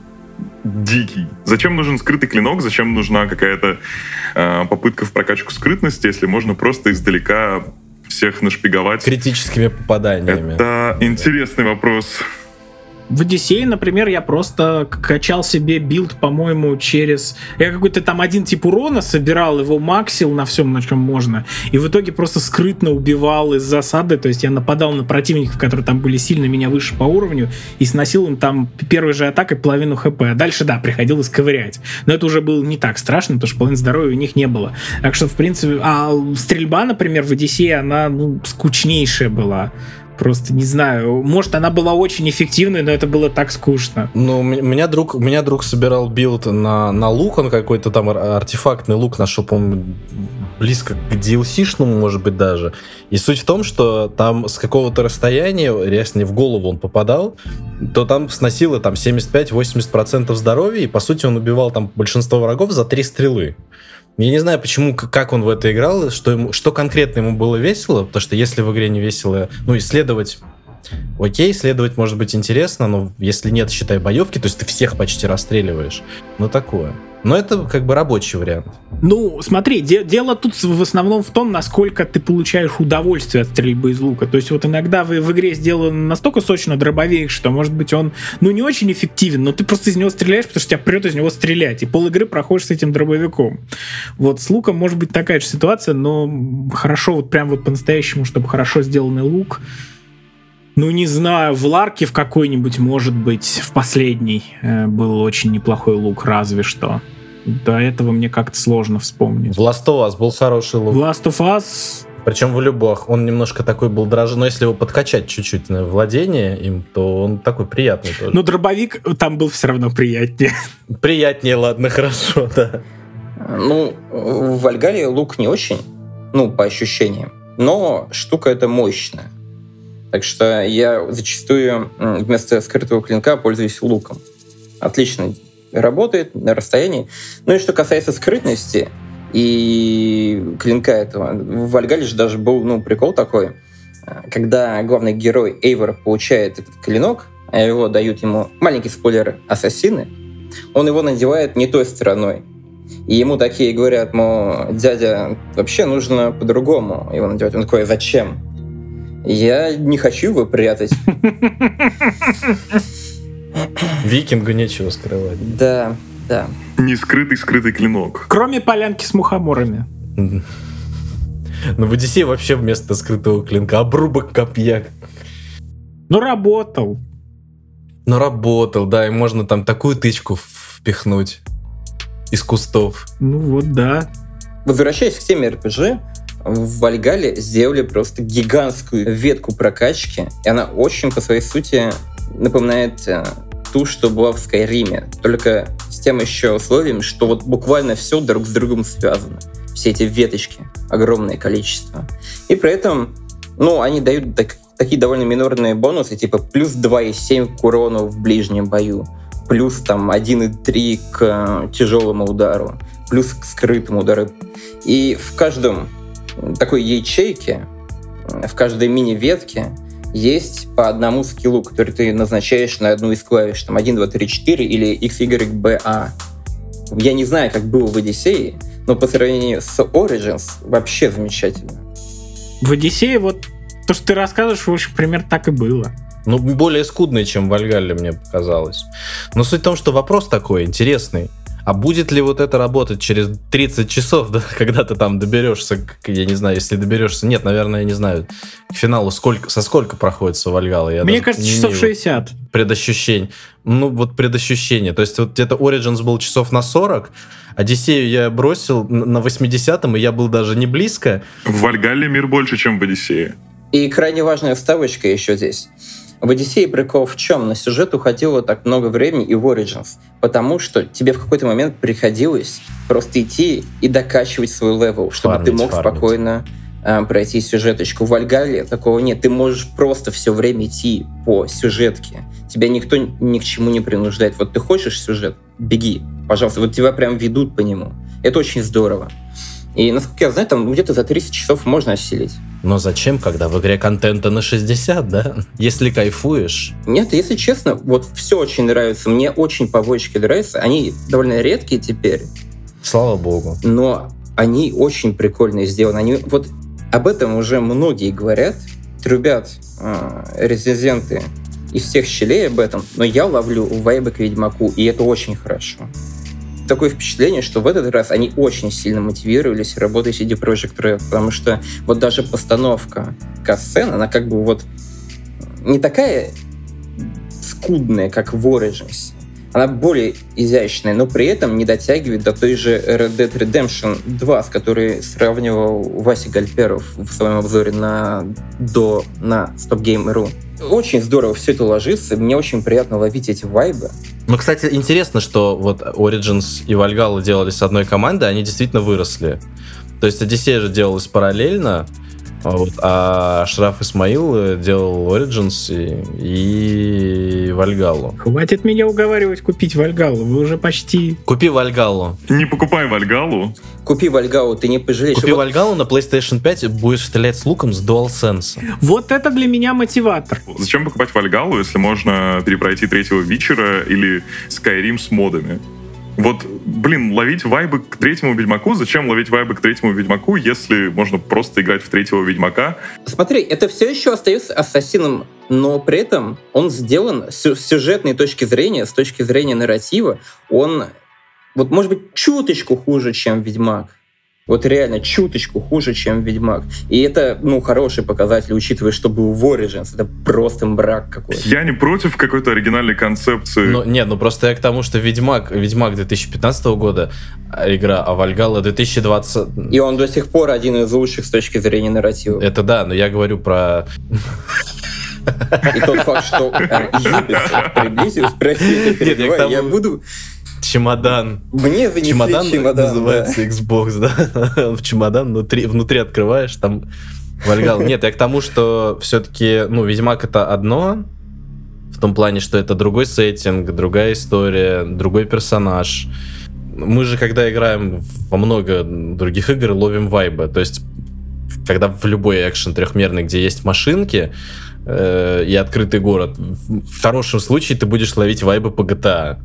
Speaker 6: дикий. Зачем нужен скрытый клинок? Зачем нужна какая-то э, попытка в прокачку скрытности, если можно просто издалека всех нашпиговать?
Speaker 3: Критическими попаданиями.
Speaker 6: Это интересный вопрос.
Speaker 2: В Одиссее, например, я просто качал себе build, по-моему, через... Я какой-то там один тип урона собирал, его максил на всем, на чем можно, и в итоге просто скрытно убивал из засады, то есть я нападал на противников, которые там были сильно меня выше по уровню, и сносил им там первой же атакой половину HP. А дальше, да, приходилось ковырять. Но это уже было не так страшно, потому что половины здоровья у них не было. Так что, в принципе... А стрельба, например, в Одиссее, она ну, скучнейшая была. Просто не знаю. Может, она была очень эффективной, но это было так скучно.
Speaker 3: Ну, у меня друг, у меня друг собирал build на, на лук, он какой-то там артефактный лук нашел, по-моему, близко к DLC-шному, может быть, даже. И суть в том, что там с какого-то расстояния, если в голову он попадал, то там сносило там 75-80% здоровья, и по сути он убивал там большинство врагов за три стрелы. Я не знаю, почему, как он в это играл, что, ему, что конкретно ему было весело, потому что если в игре не весело, ну, исследовать Окей, исследовать может быть интересно, но если нет, считай, боевки, то есть ты всех почти расстреливаешь. Ну, такое. Но это как бы рабочий вариант.
Speaker 2: Ну, смотри, де- дело тут в основном в том, насколько ты получаешь удовольствие от стрельбы из лука. То есть вот иногда в, в игре сделан настолько сочно дробовик, что, может быть, он, ну, не очень эффективен, но ты просто из него стреляешь, потому что тебя прет из него стрелять. И пол игры проходишь с этим дробовиком. Вот с луком может быть такая же ситуация, но хорошо, вот прям вот по-настоящему, чтобы хорошо сделанный лук, ну, не знаю, в Ларке в какой-нибудь, может быть, в последний э, был очень неплохой лук, разве что. До этого мне как-то сложно вспомнить.
Speaker 3: В Last of Us был хороший лук.
Speaker 2: В Last of Us...
Speaker 3: Причем в любых. Он немножко такой был дрожжий, но если его подкачать чуть-чуть на владение им, то он такой приятный тоже.
Speaker 2: Но дробовик там был все равно приятнее. <laughs>
Speaker 3: Приятнее, ладно, хорошо, да.
Speaker 4: Ну, в Вальгале лук не очень, ну, по ощущениям. Но штука эта мощная. Так что я зачастую вместо скрытого клинка пользуюсь луком. Отлично работает на расстоянии. Ну и что касается скрытности и клинка этого, в Вальгале же даже был ну, прикол такой, когда главный герой Эйвор получает этот клинок, а его дают ему, маленький спойлер, ассасины, он его надевает не той стороной. И ему такие говорят, мол, дядя, вообще нужно по-другому его надевать. Он такой, зачем? Я не хочу его прятать.
Speaker 3: Викингу нечего скрывать.
Speaker 4: Да, да.
Speaker 6: Не скрытый скрытый клинок.
Speaker 2: Кроме полянки с мухоморами.
Speaker 3: Ну, в Одиссее вообще вместо скрытого клинка обрубок копья.
Speaker 2: Ну, работал.
Speaker 3: Ну, работал, да, и можно там такую тычку впихнуть из кустов.
Speaker 2: Ну вот, да.
Speaker 4: Возвращаясь к теме RPG, в Вальгале сделали просто гигантскую ветку прокачки, и она очень по своей сути напоминает э, ту, что была в Скайриме, только с тем еще условием, что вот буквально все друг с другом связано. Все эти веточки, огромное количество. И при этом, ну, они дают так, такие довольно минорные бонусы, типа плюс 2,7 к урону в ближнем бою, плюс там 1,3 к э, тяжелому удару, плюс к скрытому удару. И в каждом такой ячейке, в каждой мини-ветке есть по одному скиллу, который ты назначаешь на одну из клавиш, там 1, 2, 3, 4 или X, Y, B, A. Я не знаю, как было в Одиссее, но по сравнению с Origins вообще замечательно.
Speaker 2: В Одиссее вот то, что ты рассказываешь, в общем, примерно так и было.
Speaker 3: Ну, более скудный, чем в Вальгалле, мне показалось. Но суть в том, что вопрос такой интересный. А будет ли вот это работать через 30 часов, <laughs> да, когда ты там доберешься, я не знаю, если доберешься, нет, наверное, я не знаю, к финалу сколько, со сколько проходится Вальгала? Я
Speaker 2: Мне кажется, часов 60.
Speaker 3: Предощущение. Ну, вот предощущение. То есть вот где-то Origins был часов на 40, Одиссею я бросил на 80-м, и я был даже не близко.
Speaker 6: В Вальгалле мир больше, чем в Одиссее.
Speaker 4: И крайне важная вставочка еще здесь. В Одиссее прикол в чем? На сюжет уходило так много времени и в Origins, потому что тебе в какой-то момент приходилось просто идти и докачивать свой level, чтобы фармить, ты мог фармить. спокойно э, пройти сюжеточку. В Вальгале такого нет. Ты можешь просто все время идти по сюжетке. Тебя никто ни к чему не принуждает. Вот ты хочешь сюжет? Беги, пожалуйста. Вот тебя прям ведут по нему. Это очень здорово. И, насколько я знаю, там где-то за 30 часов можно осилить.
Speaker 3: Но зачем, когда в игре контента на 60, да? Если кайфуешь.
Speaker 4: Нет, если честно, вот все очень нравится. Мне очень побочки нравятся. Они довольно редкие теперь.
Speaker 3: Слава богу.
Speaker 4: Но они очень прикольно сделаны. Они вот об этом уже многие говорят. Трубят э, резиденты из всех щелей об этом, но я ловлю вайбы к Ведьмаку, и это очень хорошо такое впечатление, что в этот раз они очень сильно мотивировались работой CD Projekt Red, потому что вот даже постановка касцен, она как бы вот не такая скудная, как в Origins. Она более изящная, но при этом не дотягивает до той же Red Dead Redemption 2, с которой сравнивал Вася Гальперов в своем обзоре на, до, на StopGame.ru. Очень здорово все это ложится, мне очень приятно ловить эти вайбы.
Speaker 3: Ну, кстати, интересно, что вот Origins и Valhalla делали с одной командой, они действительно выросли. То есть Одиссея же делалась параллельно, вот, а Шраф Исмаил э, делал Origins и, и Вальгалу.
Speaker 2: Хватит меня уговаривать купить Вальгалу, вы уже почти...
Speaker 3: Купи Вальгалу.
Speaker 6: Не покупай Вальгалу.
Speaker 4: Купи Вальгалу, ты не пожалеешь.
Speaker 3: Купи
Speaker 4: Вот
Speaker 3: Вальгалу на PlayStation 5, будешь стрелять с луком с DualSense.
Speaker 2: Вот это для меня мотиватор.
Speaker 6: Зачем покупать Вальгалу, если можно перепройти третьего Вичера или Skyrim с модами? Вот, блин, ловить вайбы к третьему Ведьмаку, зачем ловить вайбы к третьему Ведьмаку, если можно просто играть в третьего Ведьмака?
Speaker 4: Смотри, это все еще остается ассасином, но при этом он сделан с сюжетной точки зрения, с точки зрения нарратива, он, вот может быть, чуточку хуже, чем Ведьмак. Вот реально чуточку хуже, чем Ведьмак. И это, ну, хороший показатель, учитывая, что был в Origins. Это просто мрак какой-то.
Speaker 6: Я не против какой-то оригинальной концепции.
Speaker 3: Ну, нет, ну просто я к тому, что Ведьмак, Ведьмак 2015 года а, игра, а Вальгала 2020...
Speaker 4: И он до сих пор один из лучших с точки зрения нарратива.
Speaker 3: Это да, но я говорю про...
Speaker 4: И тот факт, что <laughs> Юпитер приблизился, простите,
Speaker 3: Нет, я
Speaker 4: буду...
Speaker 3: Чемодан.
Speaker 4: Мне занесли
Speaker 3: Чемодан,
Speaker 4: чемодан, да.
Speaker 3: называется Xbox, да? <laughs> В чемодан внутри, внутри открываешь, там Вальгал. Нет, я к тому, что все-таки, ну, Ведьмак это одно, в том плане, что это другой сеттинг, другая история, другой персонаж. Мы же, когда играем во много других игр, ловим вайбы. То есть, когда в любой экшен трехмерный, где есть машинки э, и открытый город, в хорошем случае ты будешь ловить вайбы по GTA.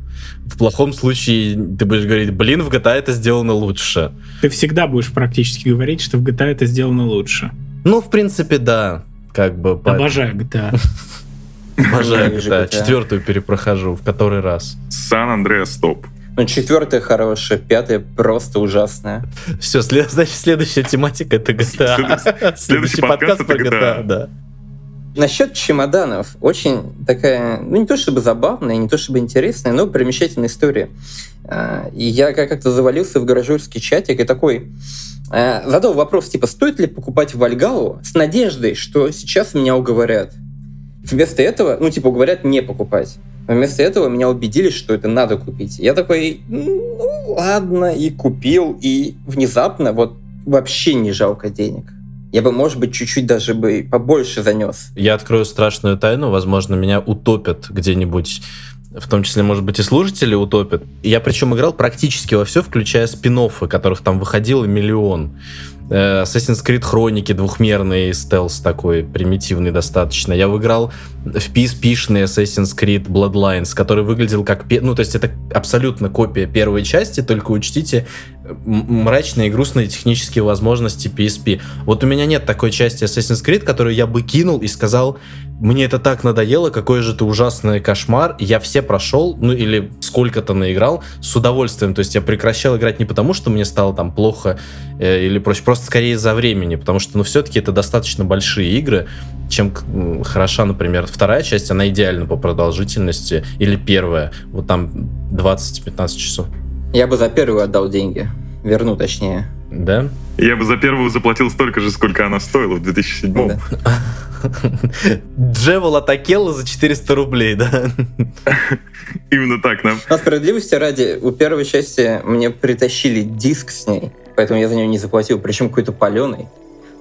Speaker 3: В плохом случае ты будешь говорить, блин, в GTA это сделано лучше.
Speaker 2: Ты всегда будешь практически говорить, что в GTA это сделано лучше.
Speaker 3: Ну, в принципе, да. Как бы...
Speaker 2: Обожаю GTA.
Speaker 3: Обожаю GTA. Четвертую перепрохожу в который раз.
Speaker 6: Сан-Андреас топ.
Speaker 4: Ну, четвертая хорошая, пятая просто ужасная.
Speaker 3: Все, <laughs> значит, следующая тематика это GTA.
Speaker 6: Следующий подкаст это GTA.
Speaker 3: да.
Speaker 4: Насчет чемоданов. Очень такая, ну не то чтобы забавная, не то чтобы интересная, но примечательная история. А, И я как- как-то завалился в гаражерский чатик и такой а, задал вопрос, типа, стоит ли покупать Вальгалу с надеждой, что сейчас меня уговорят. Вместо этого, ну типа, уговорят не покупать. Вместо этого меня убедили, что это надо купить. Я такой, ну ладно, и купил, и внезапно вот вообще не жалко денег. Я бы, может быть, чуть-чуть даже бы побольше занес.
Speaker 3: Я открою страшную тайну, возможно, меня утопят где-нибудь в том числе, может быть, и слушатели утопят. Я причем играл практически во все, включая спин которых там выходило миллион. Э, Assassin's Creed Хроники, двухмерный стелс такой, примитивный достаточно. Я выиграл в PSP-шный Assassin's Creed Bloodlines, который выглядел как... Ну, то есть это абсолютно копия первой части, только учтите мрачные и грустные технические возможности PSP. Вот у меня нет такой части Assassin's Creed, которую я бы кинул и сказал, мне это так надоело, какой же ты ужасный кошмар. Я все прошел, ну или сколько-то наиграл с удовольствием. То есть я прекращал играть не потому, что мне стало там плохо э, или прочее, просто скорее из-за времени, потому что, ну, все-таки это достаточно большие игры, чем хороша, например, вторая часть, она идеальна по продолжительности, или первая, вот там 20-15 часов.
Speaker 4: Я бы за первую отдал деньги. Верну, точнее.
Speaker 3: Да?
Speaker 6: Я бы за первую заплатил столько же, сколько она стоила в 2007
Speaker 4: Да. <laughs>
Speaker 3: Джевел Атакела за 400 рублей, да?
Speaker 6: Именно так. Нам...
Speaker 4: Но справедливости ради, у первой части мне притащили диск с ней, поэтому я за нее не заплатил, причем какой-то паленый.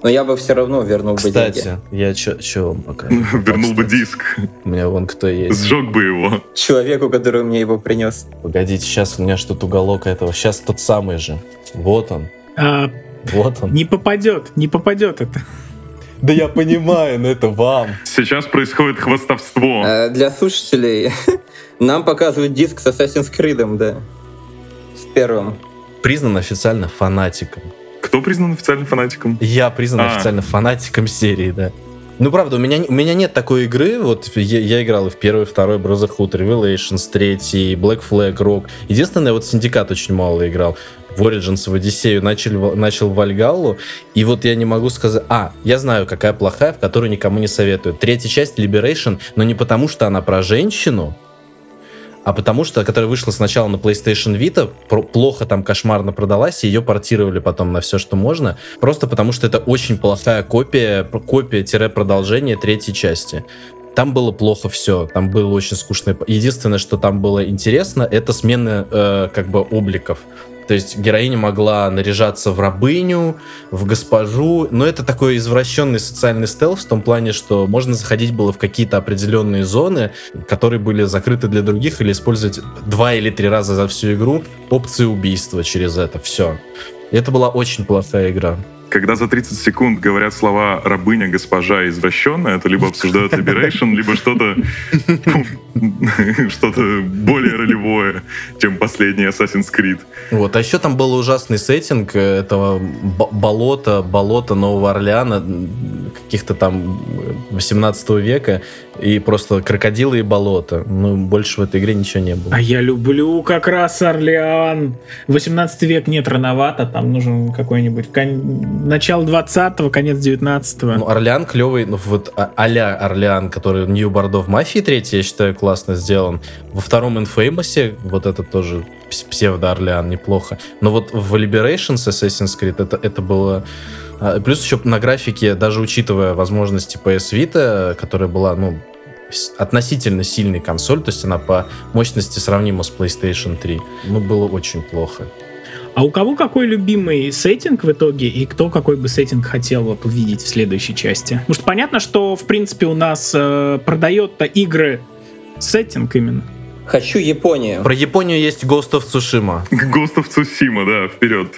Speaker 4: Но я бы все равно вернул бы деньги.
Speaker 3: Кстати, я что вам пока... <laughs>
Speaker 6: Вернул бы диск.
Speaker 3: У меня вон кто есть.
Speaker 6: Сжег бы его.
Speaker 4: Человеку, который мне его принес.
Speaker 3: Погодите, сейчас у меня что-то уголок этого. Сейчас тот самый же. Вот он.
Speaker 2: А,
Speaker 3: Вот он.
Speaker 2: не попадет, не попадет это.
Speaker 3: Да я понимаю, но это вам.
Speaker 6: Сейчас происходит хвастовство.
Speaker 4: А для слушателей <laughs> нам показывают диск с Assassin's Creed, да. С первым.
Speaker 3: Признан официально фанатиком.
Speaker 6: Кто признан официальным фанатиком?
Speaker 3: Я признан
Speaker 6: А.
Speaker 3: официально фанатиком серии, да. Ну, правда, у меня, у меня нет такой игры. Вот я, я играл и в первый, второй Brotherhood, Revelations, третий, Black Flag, Rogue. Единственное, вот Синдикат очень мало играл. В Origins, в Одиссею начал, начал в Вальгаллу. И вот я не могу сказать... А, я знаю, какая плохая, в которую никому не советую. Третья часть Liberation, но не потому, что она про женщину, а потому что, которая вышла сначала на PlayStation Vita, плохо там кошмарно продалась, и ее портировали потом на все, что можно, просто потому что это очень плохая копия, копия-продолжение третьей части. Там было плохо все, там было очень скучно. Единственное, что там было интересно, это смена э, как бы обликов. То есть героиня могла наряжаться в рабыню, в госпожу, но это такой извращенный социальный стелс в том плане, что можно заходить было в какие-то определенные зоны, которые были закрыты для других, или использовать два или три раза за всю игру опции убийства через это. Все. Это была очень плохая игра
Speaker 6: когда за 30 секунд говорят слова «рабыня», «госпожа» «извращенная», это либо обсуждают Liberation, либо что-то <laughs> что-то более ролевое, чем последний Assassin's Creed.
Speaker 3: Вот, а еще там был ужасный сеттинг этого болота, болота Нового Орлеана, каких-то там 18 века, и просто крокодилы и болото. Ну, больше в этой игре ничего не было.
Speaker 2: А я люблю как раз Орлеан. 18 век нет, рановато, там нужен какой-нибудь кон... начало 20-го, конец 19-го.
Speaker 3: Ну, Орлеан клевый, ну вот а- а-ля Орлеан, который Нью Бордо в Мафии 3, я считаю, классно сделан. Во втором Infamous вот это тоже псевдо-Орлеан неплохо. Но вот в Liberations Assassin's Creed это, это было... А, плюс еще на графике, даже учитывая возможности PS Vita, которая была, ну, относительно сильной консоль, то есть она по мощности сравнима с PlayStation 3, ну, было очень плохо.
Speaker 2: А у кого какой любимый сеттинг в итоге, и кто какой бы сеттинг хотел вот увидеть в следующей части? Потому что понятно, что, в принципе, у нас э, продает-то игры сеттинг именно.
Speaker 4: Хочу Японию.
Speaker 3: Про Японию есть Ghost of Tsushima.
Speaker 6: Ghost of Tsushima, да, вперед.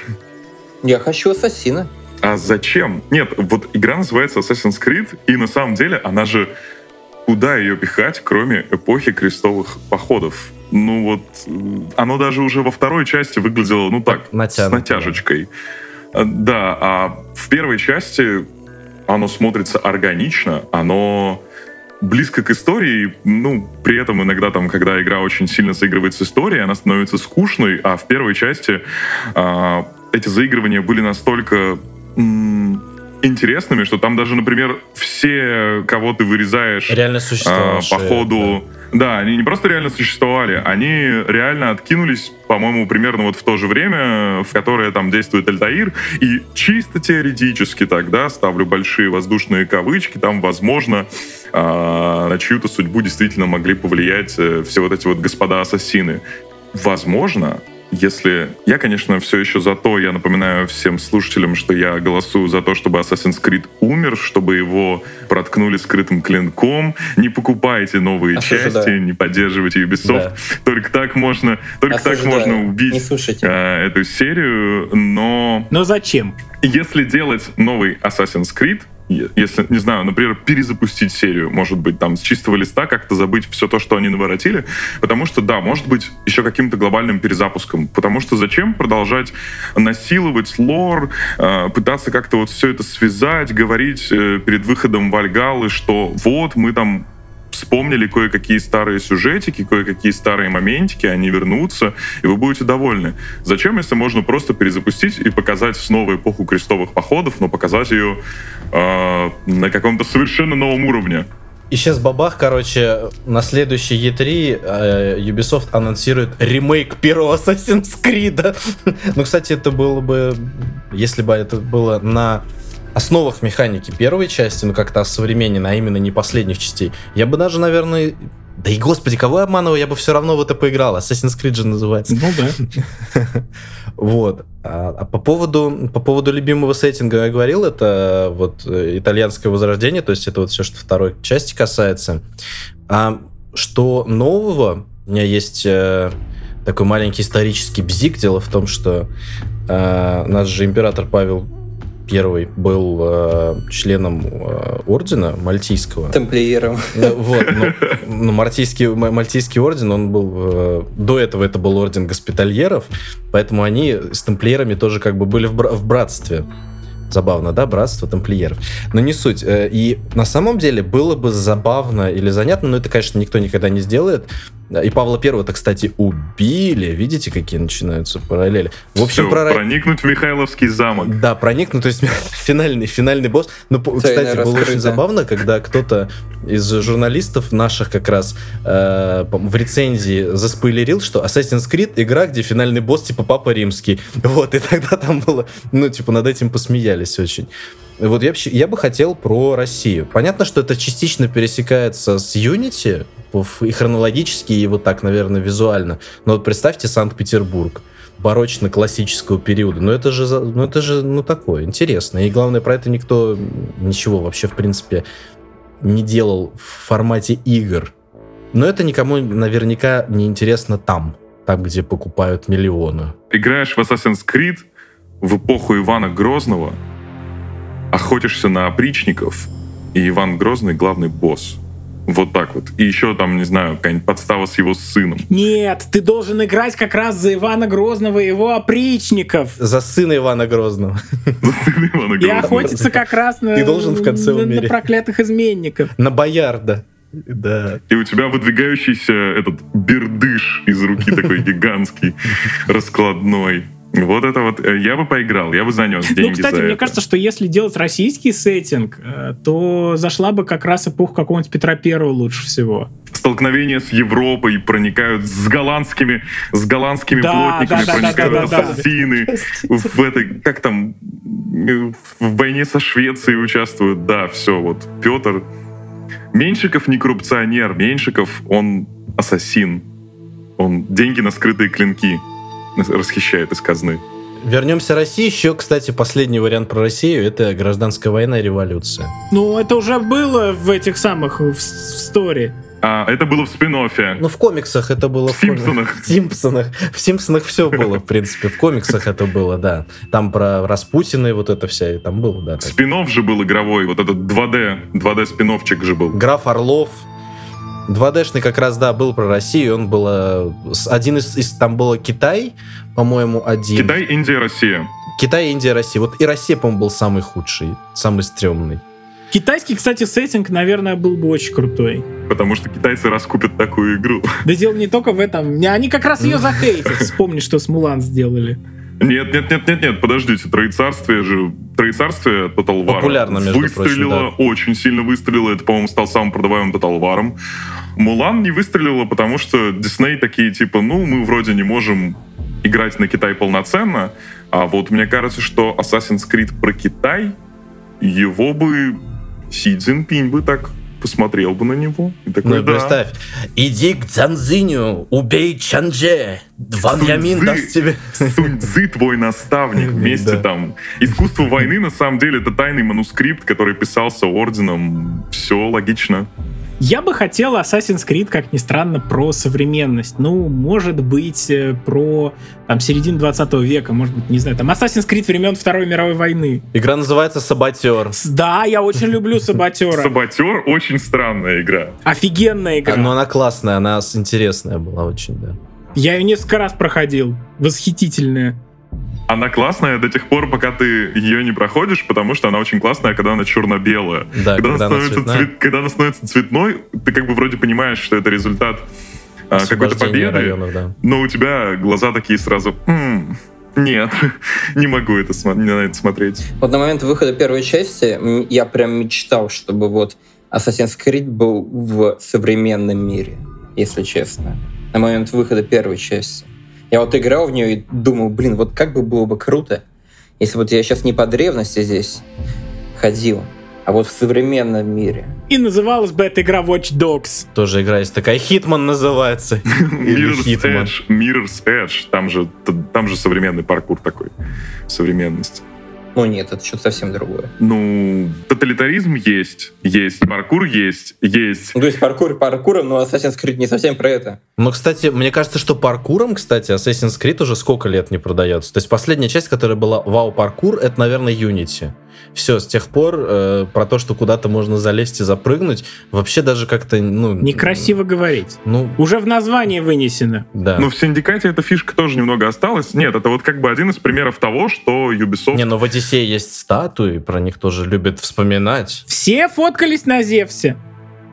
Speaker 4: Я хочу Ассасина.
Speaker 6: А зачем? Нет, вот игра называется Assassin's Creed, и на самом деле она же куда ее пихать, кроме эпохи крестовых походов? Ну вот, оно даже уже во второй части выглядело, ну так, Натянуто, с натяжечкой. Да. да, а в первой части оно смотрится органично, оно близко к истории, ну, при этом иногда там, когда игра очень сильно заигрывает с историей, она становится скучной, а в первой части э, эти заигрывания были настолько интересными, что там даже, например, все, кого ты вырезаешь
Speaker 3: реально
Speaker 6: э, по ходу... Да. да, они не просто реально существовали, они реально откинулись, по-моему, примерно вот в то же время, в которое там действует Альтаир, и чисто теоретически тогда, ставлю большие воздушные кавычки, там, возможно, э, на чью-то судьбу действительно могли повлиять э, все вот эти вот господа-ассасины. Возможно, если... Я, конечно, все еще за то, я напоминаю всем слушателям, что я голосую за то, чтобы Assassin's Creed умер, чтобы его проткнули скрытым клинком. Не покупайте новые Осуждаю. части, не поддерживайте Ubisoft. Да. Только так можно, только Осуждаю. так можно убить э, эту серию, но...
Speaker 2: Но зачем?
Speaker 6: Если делать новый Assassin's Creed, если, не знаю, например, перезапустить серию, может быть, там, с чистого листа как-то забыть все то, что они наворотили, потому что, да, может быть, еще каким-то глобальным перезапуском, потому что зачем продолжать насиловать лор, э, пытаться как-то вот все это связать, говорить э, перед выходом Вальгалы, что вот, мы там вспомнили кое-какие старые сюжетики, кое-какие старые моментики, они вернутся, и вы будете довольны. Зачем, если можно просто перезапустить и показать снова эпоху крестовых походов, но показать ее э, на каком-то совершенно новом уровне?
Speaker 3: И сейчас бабах, короче, на следующий E3 э, Ubisoft анонсирует ремейк первого Assassin's Creed. <laughs> ну, кстати, это было бы, если бы это было на основах механики первой части, ну как-то современнее, а именно не последних частей, я бы даже, наверное, да и господи, кого я обманываю, я бы все равно в это поиграл. Assassin's Creed же называется.
Speaker 2: Ну да. <laughs>
Speaker 3: Вот. А, а по поводу по поводу любимого сеттинга я говорил, это вот э, итальянское возрождение, то есть это вот все, что второй части касается. А что нового? У меня есть э, такой маленький исторический бзик. Дело в том, что э, наш же император Павел первый был э, членом э, ордена мальтийского.
Speaker 4: Тамплиером.
Speaker 3: Ну, вот, ну, ну, мальтийский, мальтийский орден, он был... Э, до этого это был орден госпитальеров, поэтому они с тамплиерами тоже как бы были в, бра- в братстве. Забавно, да, братство тамплиеров. Но не суть. Э, и на самом деле было бы забавно или занятно, но это, конечно, никто никогда не сделает, и Павла Первого-то, кстати, убили. Видите, какие начинаются параллели?
Speaker 6: В общем, Все, про... проникнуть в Михайловский замок.
Speaker 3: Да, проникнуть, то есть <laughs> финальный, финальный босс. Но, ну, кстати, было очень забавно, когда кто-то из журналистов наших как раз э, в рецензии заспойлерил, что Assassin's Creed игра, где финальный босс типа Папа Римский. <laughs> Вот, и тогда там было, ну, типа, над этим посмеялись очень. Вот я, я бы хотел про Россию. Понятно, что это частично пересекается с Unity, и хронологически, и вот так, наверное, визуально. Но вот представьте Санкт-Петербург. барочно-классического периода. Но это же, ну это же, ну такое, интересно. И главное, про это никто ничего вообще, в принципе, не делал в формате игр. Но это никому наверняка не интересно там, там, где покупают миллионы.
Speaker 6: Играешь в Assassin's Creed в эпоху Ивана Грозного, охотишься на опричников, и Иван Грозный главный босс. Вот так вот. И еще там, не знаю, какая-нибудь подстава с его сыном.
Speaker 2: Нет, ты должен играть как раз за Ивана Грозного и его опричников.
Speaker 3: За сына Ивана Грозного.
Speaker 6: Сын Ивана
Speaker 2: И
Speaker 6: Грозного.
Speaker 2: охотиться как раз на,
Speaker 3: Ты должен в конце
Speaker 2: на- на проклятых изменников.
Speaker 3: На Боярда. Да.
Speaker 6: И у тебя выдвигающийся этот бердыш из руки такой гигантский, <laughs> раскладной. Вот это вот, э, я бы поиграл, я бы занес деньги
Speaker 2: Ну, кстати,
Speaker 6: за
Speaker 2: мне
Speaker 6: это.
Speaker 2: кажется, что если делать российский сеттинг, э, то зашла бы как раз эпоха какого-нибудь Петра Первого лучше всего.
Speaker 6: Столкновения с Европой проникают с голландскими, с голландскими
Speaker 2: Да,
Speaker 6: плотниками,
Speaker 2: да, да,
Speaker 6: проникают
Speaker 2: да, да, да.
Speaker 6: ассасины. В этой, как там, э, в войне со Швецией участвуют. Да, все, вот, Петр. Меньшиков не коррупционер, Меньшиков, он ассасин. Он деньги на скрытые клинки <laughs> расхищает из казны.
Speaker 3: Вернемся к России. Еще, кстати, последний вариант про Россию — это гражданская война и революция.
Speaker 2: Ну, это уже было в этих самых, в, в стори.
Speaker 6: А, это было в спин -оффе.
Speaker 3: Ну, в комиксах это было...
Speaker 6: В «Симпсонах».
Speaker 3: В Симпсонах. В Симпсонах все было, в принципе. В комиксах это было, да. Там про Распутина и вот это вся, и там было, да.
Speaker 6: спин же был игровой, вот этот 2D, 2D спин же был.
Speaker 3: Граф Орлов. 2D-шный как раз, да, был про Россию. Он был... э, Один из... из- Там было Китай, по-моему, один.
Speaker 6: Китай, Индия, Россия.
Speaker 3: Китай, Индия, Россия. Вот и Россия, по-моему, был самый худший, самый стрёмный.
Speaker 2: Китайский, кстати, сеттинг, наверное, был бы очень крутой.
Speaker 6: Потому что китайцы раскупят такую игру.
Speaker 2: Да дело не только в этом. Не, Они как раз ее <laughs> захейтят. Вспомни, что с Мулан сделали.
Speaker 6: Нет, нет, нет, нет, нет, подождите, Троецарствие же, Троецарствие Total War
Speaker 3: Популярно, между
Speaker 6: выстрелило,
Speaker 3: прочим,
Speaker 6: очень сильно выстрелило, это, по-моему, стал самым продаваемым Total War. Мулан не выстрелила, потому что Дисней такие, типа, ну, мы вроде не можем играть на Китай полноценно, а вот мне кажется, что Assassin's Creed про Китай, его бы Си Цзиньпинь бы так посмотрел бы на него. И такой,
Speaker 3: Ну
Speaker 6: да.
Speaker 3: представь, иди к Цзанзиню, убей Чанже, Ван Ямин даст тебе...
Speaker 6: Сунь Цзы твой наставник <laughs> вместе там. Искусство войны, на самом деле, это тайный манускрипт, который писался орденом. Все логично.
Speaker 2: Я бы хотел Assassin's Creed, как ни странно, про современность. Ну, может быть, э, про там, середину 20 века, может быть, не знаю, там Assassin's Creed времен Второй мировой войны.
Speaker 3: Игра называется Саботер.
Speaker 2: Да, я очень люблю Саботера.
Speaker 6: Саботер очень странная игра.
Speaker 2: Офигенная игра.
Speaker 3: Но она классная, она интересная была очень, да.
Speaker 2: Я ее несколько раз проходил. Восхитительная.
Speaker 6: Она классная до тех пор, пока ты ее не проходишь, потому что она очень классная, когда она черно-белая.
Speaker 3: Да,
Speaker 6: когда,
Speaker 3: когда
Speaker 6: она
Speaker 3: она
Speaker 6: становится
Speaker 3: цветная.
Speaker 6: цвет- когда она становится цветной, ты как бы вроде понимаешь, что это результат а, какой-то победы,
Speaker 3: районов, да.
Speaker 6: но у тебя глаза такие сразу... «М, Нет, <laughs> не могу это смо- на это смотреть.
Speaker 4: Вот на момент выхода первой части я прям мечтал, чтобы вот Assassin's Creed был в современном мире, если честно. На момент выхода первой части. Я вот играл в нее и думал, блин, вот как бы было бы круто, если вот я сейчас не по древности здесь ходил, а вот в современном мире.
Speaker 2: И называлась бы эта игра Watch Dogs.
Speaker 3: Тоже игра есть такая, Хитман называется. <laughs> Или
Speaker 6: Mirror's
Speaker 3: Hitman.
Speaker 6: Edge, Mirror's Edge, там же, там же современный паркур такой, современность.
Speaker 4: Ну нет, это что-то совсем другое.
Speaker 6: Ну, тоталитаризм есть, есть, паркур есть, есть.
Speaker 4: Ну, то есть паркур паркуром, но Assassin's Creed не совсем про это.
Speaker 3: Но, кстати, мне кажется, что паркуром, кстати, Assassin's Creed уже сколько лет не продается. То есть последняя часть, которая была Вау паркур, это, наверное, Unity. Все, с тех пор э, про то, что куда-то можно залезть и запрыгнуть, вообще даже как-то, ну...
Speaker 2: Некрасиво говорить.
Speaker 3: Ну,
Speaker 2: Уже в названии вынесено.
Speaker 3: да.
Speaker 6: Но в Синдикате эта фишка тоже немного осталась. Нет, это вот как бы один из примеров того, что Ubisoft...
Speaker 3: Не, ну в Одиссее есть статуи, про них тоже любят вспоминать.
Speaker 2: Все фоткались на Зевсе.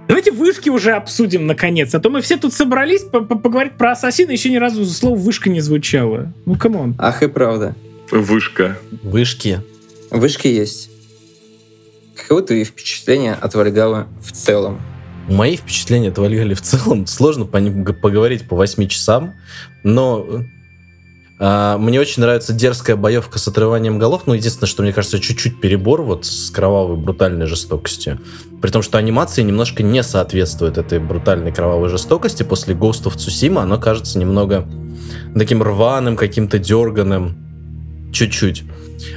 Speaker 2: Давайте вышки уже обсудим, наконец. А то мы все тут собрались по- по- поговорить про Ассасина, еще ни разу слово «вышка» не звучало. Ну, come on.
Speaker 4: Ах и правда.
Speaker 6: Вышка.
Speaker 3: Вышки.
Speaker 4: Вышки есть. Каково твои впечатления от Вальгала в целом?
Speaker 3: Мои впечатления от Вальгалли в целом сложно по поговорить по 8 часам, но э, А, мне очень нравится дерзкая боевка с отрыванием голов. Ну, единственное, что мне кажется, чуть-чуть перебор вот с кровавой брутальной жестокостью. При том, что анимация немножко не соответствует этой брутальной кровавой жестокости. После Ghost of Tsushima оно кажется немного таким рваным, каким-то дерганым. Чуть-чуть.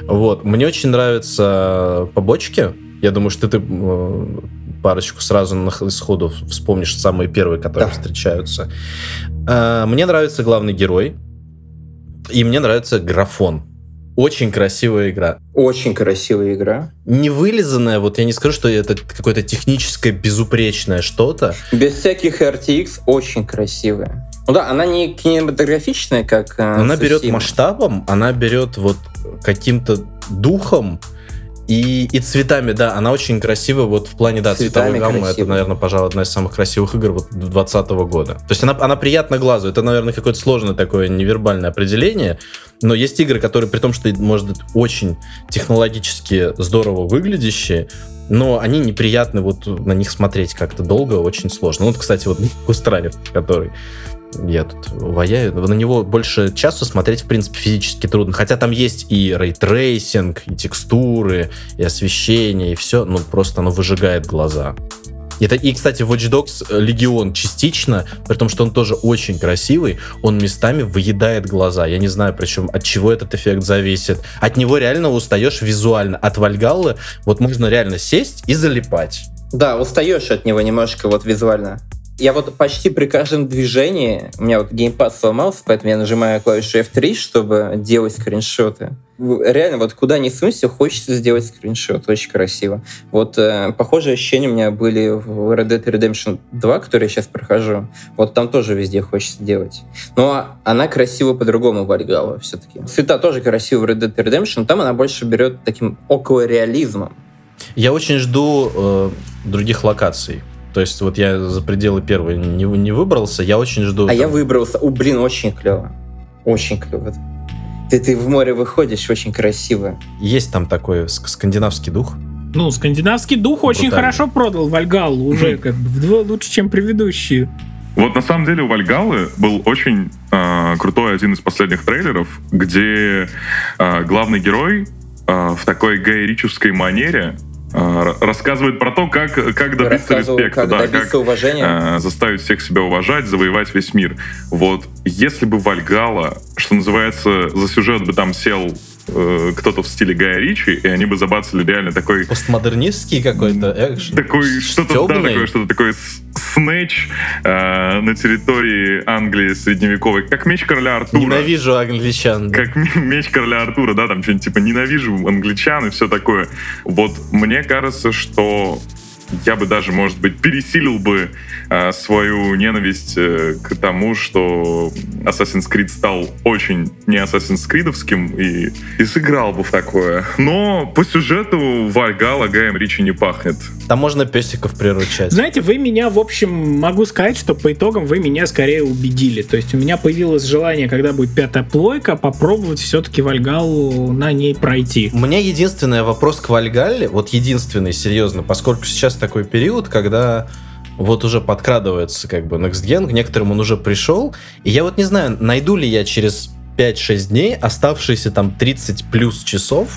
Speaker 3: Вот. Мне очень нравятся побочки. Я думаю, что ты э, парочку сразу на сходу вспомнишь самые первые, которые да. встречаются. А, мне нравится главный герой. И мне нравится графон. Очень красивая игра.
Speaker 4: Очень красивая игра.
Speaker 3: Не вылизанная, вот я не скажу, что это какое-то техническое безупречное что-то.
Speaker 4: Без всяких RTX очень красивая. Ну да, она не кинематографичная, как
Speaker 3: э, Она берет масштабом, она берет вот каким-то духом, и, и цветами, да, она очень красивая вот в плане, да, цветовой гаммы. Красиво. Это, наверное, пожалуй, одна из самых красивых игр вот 2020 года. То есть она, она приятна глазу. Это, наверное, какое-то сложное такое невербальное определение. Но есть игры, которые, при том, что, может быть, очень технологически здорово выглядящие, но они неприятны, вот на них смотреть как-то долго, очень сложно. Ну, вот, кстати, вот <laughs> Кустранев, который я тут ваяю. На него больше часу смотреть, в принципе, физически трудно. Хотя там есть и ray tracing, и текстуры, и освещение, и все. Ну, просто оно выжигает глаза. Это, и, кстати, Watch Dogs Legion частично, при том, что он тоже очень красивый, он местами выедает глаза. Я не знаю, причем от чего этот эффект зависит. От него реально устаешь визуально. От Вальгаллы вот можно реально сесть и залипать.
Speaker 4: Да, устаешь от него немножко вот визуально. Я вот почти при каждом движении, у меня вот геймпад сломался, поэтому я нажимаю клавишу F3, чтобы делать скриншоты. Реально, вот куда ни сунься, хочется сделать скриншот. Очень красиво. Вот э, похожие ощущения у меня были в Red Dead Redemption 2, который я сейчас прохожу. Вот там тоже везде хочется делать. Но она красиво по-другому Вальгала все-таки. Цвета тоже красиво в Red Dead Redemption, там она больше берет таким около реализмом.
Speaker 3: Я очень жду э, других локаций. То есть вот я за пределы первой не, не выбрался, я очень жду.
Speaker 4: А там... я выбрался. У, блин, очень клево. Очень клево. Ты, ты в море выходишь, очень красиво.
Speaker 3: Есть там такой скандинавский дух.
Speaker 2: Ну, скандинавский дух Брутально. очень хорошо продал Вальгалу уже, как бы вдвое лучше, чем предыдущие.
Speaker 6: Вот на самом деле у Вальгалы был очень э, крутой один из последних трейлеров, где э, главный герой э, в такой гайрической манере рассказывает про то, как, как добиться респекта,
Speaker 4: как, да, добиться как уважения.
Speaker 6: Э, заставить всех себя уважать, завоевать весь мир. Вот если бы Вальгала, что называется, за сюжет бы там сел э, кто-то в стиле Гая Ричи, и они бы забацали реально такой...
Speaker 3: Постмодернистский какой-то экшен.
Speaker 6: Такой, что-то, да, такое, что-то такое снэч э, на территории Англии средневековой, как меч короля Артура.
Speaker 3: Ненавижу англичан.
Speaker 6: Да. Как меч короля Артура, да, там что-нибудь типа ненавижу англичан и все такое. Вот мне кажется, что я бы даже, может быть, пересилил бы э, свою ненависть э, к тому, что Assassin's Creed стал очень не Assassin's Creed'овским и, и сыграл бы в такое. Но по сюжету Вальгала Гаем Ричи не пахнет.
Speaker 3: Там можно песиков приручать.
Speaker 2: Знаете, вы меня, в общем, могу сказать, что по итогам вы меня скорее убедили. То есть у меня появилось желание, когда будет пятая плойка, попробовать все-таки Вальгалу на ней пройти.
Speaker 3: У меня единственный вопрос к Вальгалле, вот единственный, серьезно, поскольку сейчас такой период, когда вот уже подкрадывается как бы Next Gen, к некоторым он уже пришел, и я вот не знаю, найду ли я через 5-6 дней оставшиеся там 30 плюс часов,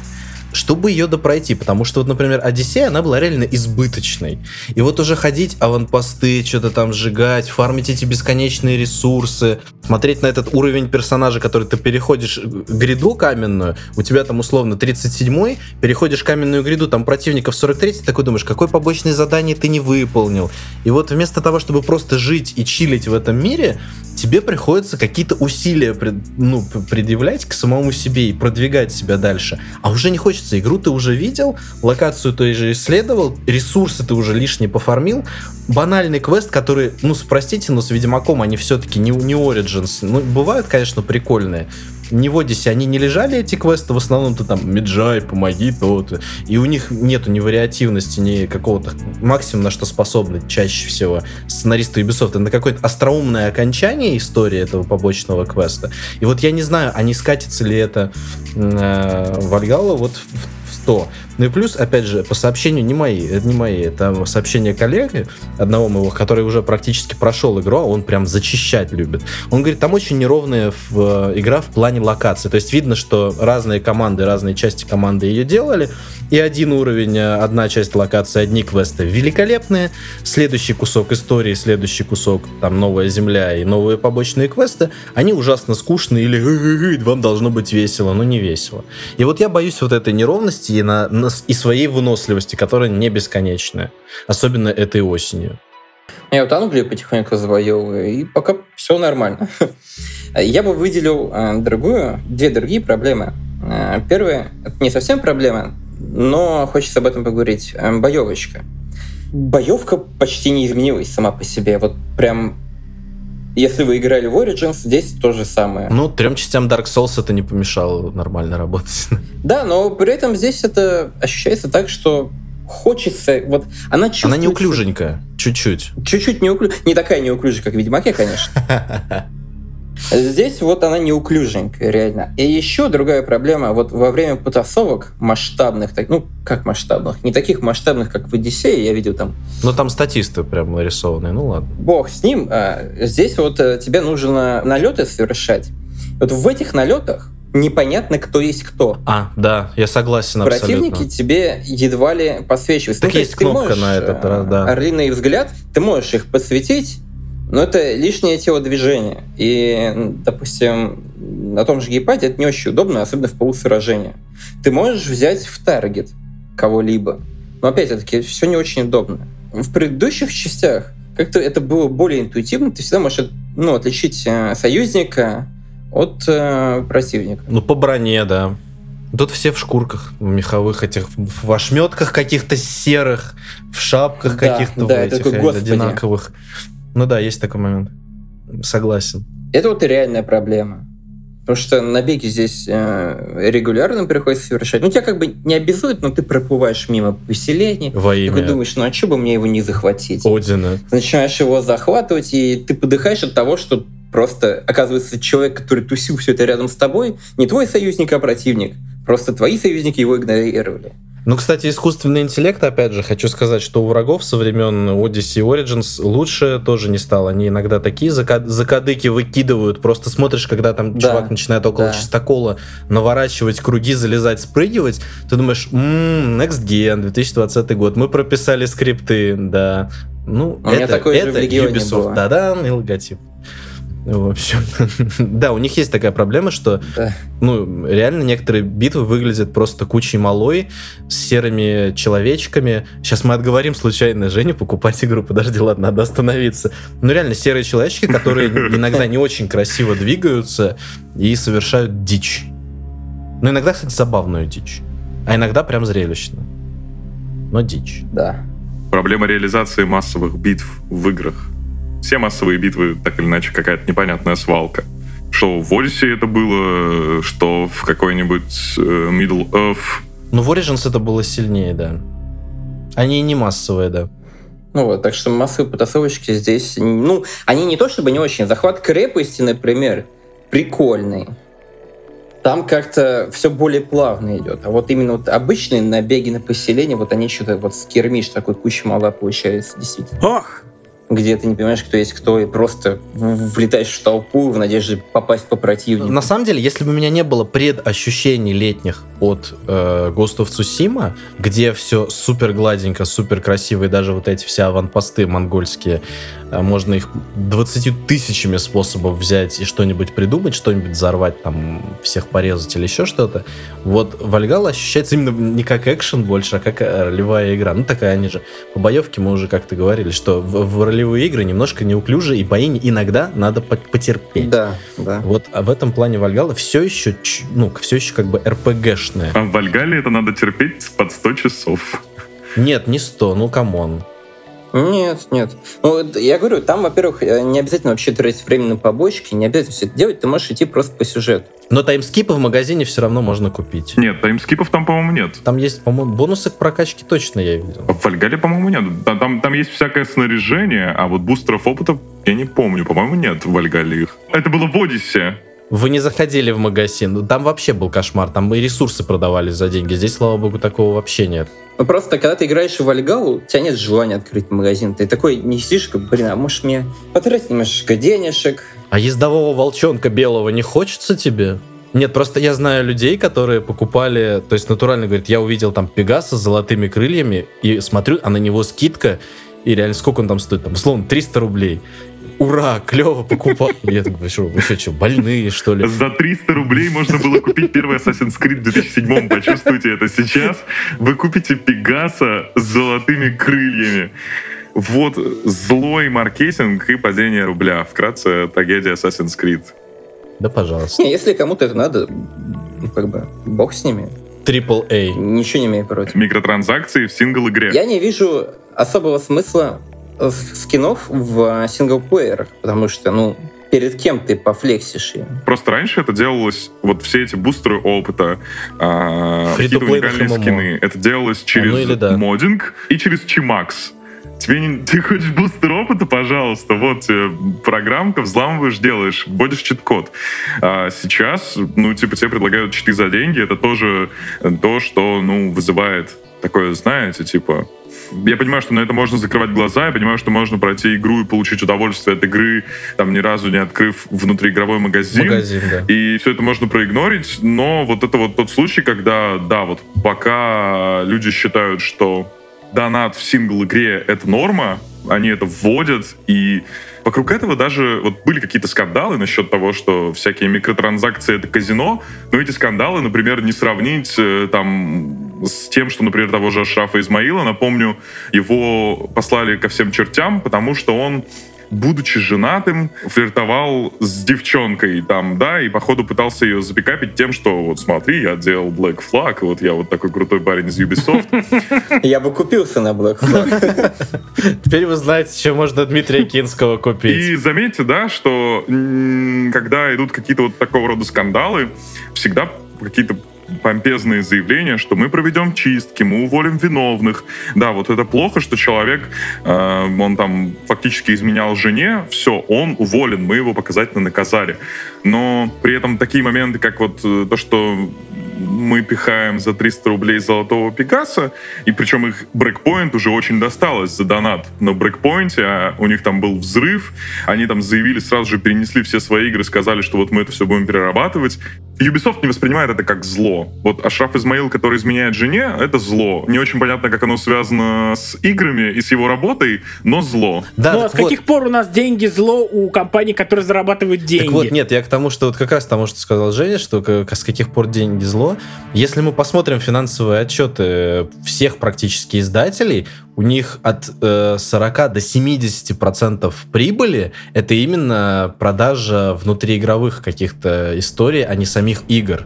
Speaker 3: чтобы ее допройти, потому что вот, например, Одиссея, она была реально избыточной. И вот уже ходить аванпосты, что-то там сжигать, фармить эти бесконечные ресурсы, смотреть на этот уровень персонажа, который ты переходишь гряду каменную, у тебя там условно 37-й, переходишь каменную гряду, там противников 43 такой думаешь, какое побочное задание ты не выполнил. И вот вместо того, чтобы просто жить и чилить в этом мире, тебе приходится какие-то усилия ну, предъявлять к самому себе и продвигать себя дальше. А уже не хочется хочется. Игру ты уже видел, локацию ты же исследовал, ресурсы ты уже лишние пофармил. Банальный квест, который, ну, простите, но с Ведьмаком они все-таки не, не Origins. Ну, бывают, конечно, прикольные не в Одиссе они не лежали, эти квесты, в основном ты там Меджай, помоги, то-то. И у них нету ни вариативности, ни какого-то максимум, на что способны чаще всего сценаристы Ubisoft. Это какое-то остроумное окончание истории этого побочного квеста. И вот я не знаю, а не скатится ли это э, Вальгала вот в, 100. Ну и плюс, опять же, по сообщению не мои, это не мои, это сообщение коллеги, одного моего, который уже практически прошел игру, а он прям зачищать любит. Он говорит, там очень неровная в, э, игра в плане локации. То есть видно, что разные команды, разные части команды ее делали, и один уровень, э, одна часть локации, одни квесты великолепные, следующий кусок истории, следующий кусок, там, новая земля и новые побочные квесты, они ужасно скучные или вам должно быть весело, но не весело. И вот я боюсь вот этой неровности и, на, и своей выносливости, которая не бесконечная. Особенно этой осенью.
Speaker 4: Я вот Англию потихоньку завоевываю, и пока все нормально. <laughs> Я бы выделил э, другую, две другие проблемы. Э, первая, это не совсем проблема, но хочется об этом поговорить. Э, боевочка. Боевка почти не изменилась сама по себе. Вот прям если вы играли в Origins, здесь то же самое.
Speaker 3: Ну, трем частям Dark Souls это не помешало нормально работать.
Speaker 4: Да, но при этом здесь это ощущается так, что хочется... Вот она чувствуется...
Speaker 3: Она неуклюженькая, чуть-чуть.
Speaker 4: Чуть-чуть неуклюжая. Не такая неуклюжая, как в Ведьмаке, конечно. <laughs> Здесь вот она неуклюженькая, реально. И еще другая проблема, вот во время потасовок масштабных, ну, как масштабных, не таких масштабных, как в Одиссее, я видел там.
Speaker 3: Ну, там статисты прям нарисованные, ну ладно.
Speaker 4: Бог с ним. А, здесь вот э, тебе нужно налеты совершать. Вот в этих налетах непонятно, кто есть кто.
Speaker 3: А, да, я согласен
Speaker 4: абсолютно. Противники тебе едва ли подсвечиваются.
Speaker 3: Так ну, есть кнопка можешь, на этот раз, да.
Speaker 4: Орлиный взгляд, ты можешь их подсветить, но это лишнее телодвижение. И, допустим, на том же гейпаде это не очень удобно, особенно в полусражения. Ты можешь взять в таргет кого-либо. Но опять-таки, все не очень удобно. В предыдущих частях как-то это было более интуитивно. Ты всегда можешь ну, отличить э, союзника от э, противника.
Speaker 3: Ну, по броне, да. Тут все в шкурках, меховых этих, в ошметках каких-то серых, в шапках да, каких-то
Speaker 4: да, этих такой,
Speaker 3: одинаковых. Ну да, есть такой момент. Согласен.
Speaker 4: Это вот и реальная проблема. Потому что набеги здесь э, регулярно приходится совершать. Ну, тебя как бы не обязуют, но ты проплываешь мимо поселений.
Speaker 3: Во имя.
Speaker 4: Ты думаешь, ну а что бы мне его не захватить?
Speaker 3: Одина.
Speaker 4: начинаешь его захватывать, и ты подыхаешь от того, что просто оказывается человек, который тусил все это рядом с тобой, не твой союзник, а противник. Просто твои союзники его игнорировали.
Speaker 3: Ну, кстати, искусственный интеллект, опять же, хочу сказать, что у врагов со времен Odyssey Origins лучше тоже не стало. Они иногда такие закадыки выкидывают. Просто смотришь, когда там да, чувак начинает около да. чистокола наворачивать круги, залезать, спрыгивать, ты думаешь, м-м, Next Gen, 2020 год, мы прописали скрипты, да. Ну,
Speaker 4: у это, это
Speaker 3: Ubisoft, да-да, и логотип. В общем, <laughs> да, у них есть такая проблема, что да. ну, реально некоторые битвы выглядят просто кучей малой, с серыми человечками. Сейчас мы отговорим случайно Женю покупать игру. Подожди, ладно, надо остановиться. Ну, реально, серые человечки, которые <laughs> иногда не очень красиво двигаются и совершают дичь. Ну, иногда, кстати, забавную дичь. А иногда прям зрелищно. Но дичь.
Speaker 4: Да.
Speaker 6: Проблема реализации массовых битв в играх все массовые битвы, так или иначе, какая-то непонятная свалка. Что в Odyssey это было, что в какой-нибудь э, Middle Earth.
Speaker 3: Ну, в Origins это было сильнее, да. Они не массовые, да.
Speaker 4: Ну вот, так что массовые потасовочки здесь, ну, они не то чтобы не очень. Захват крепости, например, прикольный. Там как-то все более плавно идет. А вот именно вот обычные набеги на поселение, вот они что-то вот скермиш такой куча мала получается, действительно.
Speaker 3: Ох!
Speaker 4: Где ты не понимаешь, кто есть кто, и просто влетаешь в толпу в надежде попасть по противнику.
Speaker 3: На самом деле, если бы у меня не было предощущений летних от э, Ghost of Tsushima, где все супер гладенько, супер красиво, и даже вот эти все аванпосты монгольские, э, можно их 20 тысячами способов взять и что-нибудь придумать, что-нибудь взорвать, там, всех порезать или еще что-то. Вот Вальгала ощущается именно не как экшен больше, а как э, ролевая игра. Ну, такая они же. По боевке мы уже как-то говорили, что в, в ролевые игры немножко неуклюжие, и бои иногда надо потерпеть.
Speaker 4: Да, да.
Speaker 3: Вот а в этом плане Вальгала все еще, ну, все еще как бы РПГ скучная.
Speaker 6: А в Вальгале это надо терпеть под 100 часов.
Speaker 3: Нет, не 100, ну come on.
Speaker 4: Нет, нет. Ну, я говорю, там, во-первых, э, не обязательно вообще тратить время на побочки, не обязательно все это делать, ты можешь идти просто по сюжету.
Speaker 3: Но time skip ы в магазине все равно можно купить.
Speaker 6: Нет, таймскипов там, по-моему, нет.
Speaker 3: Там есть, по-моему, бонусы к прокачке точно я видел.
Speaker 6: А в Вальгале, по-моему, нет. Там, там, там есть всякое снаряжение, а вот бустеров опыта я не помню. По-моему, нет в Вальгале их. Это было в Одиссе.
Speaker 3: Вы не заходили в магазин. Там вообще был кошмар. Там и ресурсы продавались за деньги. Здесь, слава богу, такого вообще нет.
Speaker 4: Ну просто, когда ты играешь в Вальгалу, у тебя нет желания открыть магазин. Ты такой не сидишь, как, блин, а может мне потратить немножечко денежек?
Speaker 3: А ездового волчонка белого не хочется тебе? Нет, просто я знаю людей, которые покупали, то есть натурально говорит, я увидел там Пегаса с золотыми крыльями и смотрю, а на него скидка, и реально сколько он там стоит? Там, условно, 300 рублей. Ура, клево, покупал. Я такой, вы что, вы что, что, больные, что ли?
Speaker 6: За 300 рублей можно было купить первый Assassin's Creed в 2007 Почувствуйте это сейчас. Вы купите Пегаса с золотыми крыльями. Вот злой маркетинг и падение рубля. Вкратце, трагедия Assassin's Creed.
Speaker 3: Да, пожалуйста.
Speaker 4: Не, если кому-то это надо, ну, как бы, бог с ними.
Speaker 3: Triple A.
Speaker 4: Ничего не имею против.
Speaker 6: Микротранзакции в сингл-игре.
Speaker 4: Я не вижу особого смысла скинов в синглплеерах, потому что, ну, перед кем ты пофлексишь?
Speaker 6: Просто раньше это делалось, вот все эти бустеры опыта, а, какие-то уникальные скины, это делалось через
Speaker 3: ну или да.
Speaker 6: моддинг и через Чимакс. Тебе не, ты хочешь бустер опыта, пожалуйста, вот тебе программка, взламываешь, делаешь, вводишь чит-код. А сейчас, ну, типа, тебе предлагают читы за деньги, это тоже то, что, ну, вызывает такое, знаете, типа, я понимаю, что на это можно закрывать глаза, я понимаю, что можно пройти игру и получить удовольствие от игры, там, ни разу не открыв внутриигровой магазин.
Speaker 3: Магазин, да.
Speaker 6: И все это можно проигнорить, но вот это вот тот случай, когда, да, вот пока люди считают, что донат в сингл-игре — это норма, они это вводят, и вокруг этого даже вот были какие-то скандалы насчет того, что всякие микротранзакции — это казино, но эти скандалы, например, не сравнить э, там с тем, что, например, того же Ашрафа Измаила, напомню, его послали ко всем чертям, потому что он будучи женатым, флиртовал с девчонкой там, да, и походу пытался ее запикапить тем, что вот смотри, я делал Black Flag, и вот я вот такой крутой парень из Ubisoft. <laughs>
Speaker 4: Я бы купился на Black Flag.
Speaker 3: Теперь вы знаете, что можно Дмитрия Кинского купить.
Speaker 6: И заметьте, да, что когда идут какие-то вот такого рода скандалы, всегда какие-то помпезные заявления, что мы проведем чистки, мы уволим виновных. Да, вот это плохо, что человек, э, он там фактически изменял жене, все, он уволен, мы его показательно наказали. Но при этом такие моменты, как вот э, то, что мы пихаем за 300 рублей золотого Пикассо, и причем их брейкпоинт уже очень досталось за донат. На брейкпоинте а у них там был взрыв, они там заявили, сразу же перенесли все свои игры, сказали, что вот мы это все будем перерабатывать. Ubisoft не воспринимает это как зло. Вот Ашраф Измаил, который изменяет жене, это зло. Не очень понятно, как оно связано с играми и с его работой, но зло.
Speaker 3: Да,
Speaker 2: ну а
Speaker 3: так
Speaker 2: с
Speaker 3: вот.
Speaker 2: каких пор у нас деньги зло у компаний, которые зарабатывают деньги?
Speaker 3: Так вот, нет, я к тому, что вот как раз тому, что сказал Женя, что к- с каких пор деньги зло. Если мы посмотрим финансовые отчеты всех практически издателей, у них от э, 40 до 70 процентов прибыли это именно продажа внутриигровых каких-то историй, а не самих игр.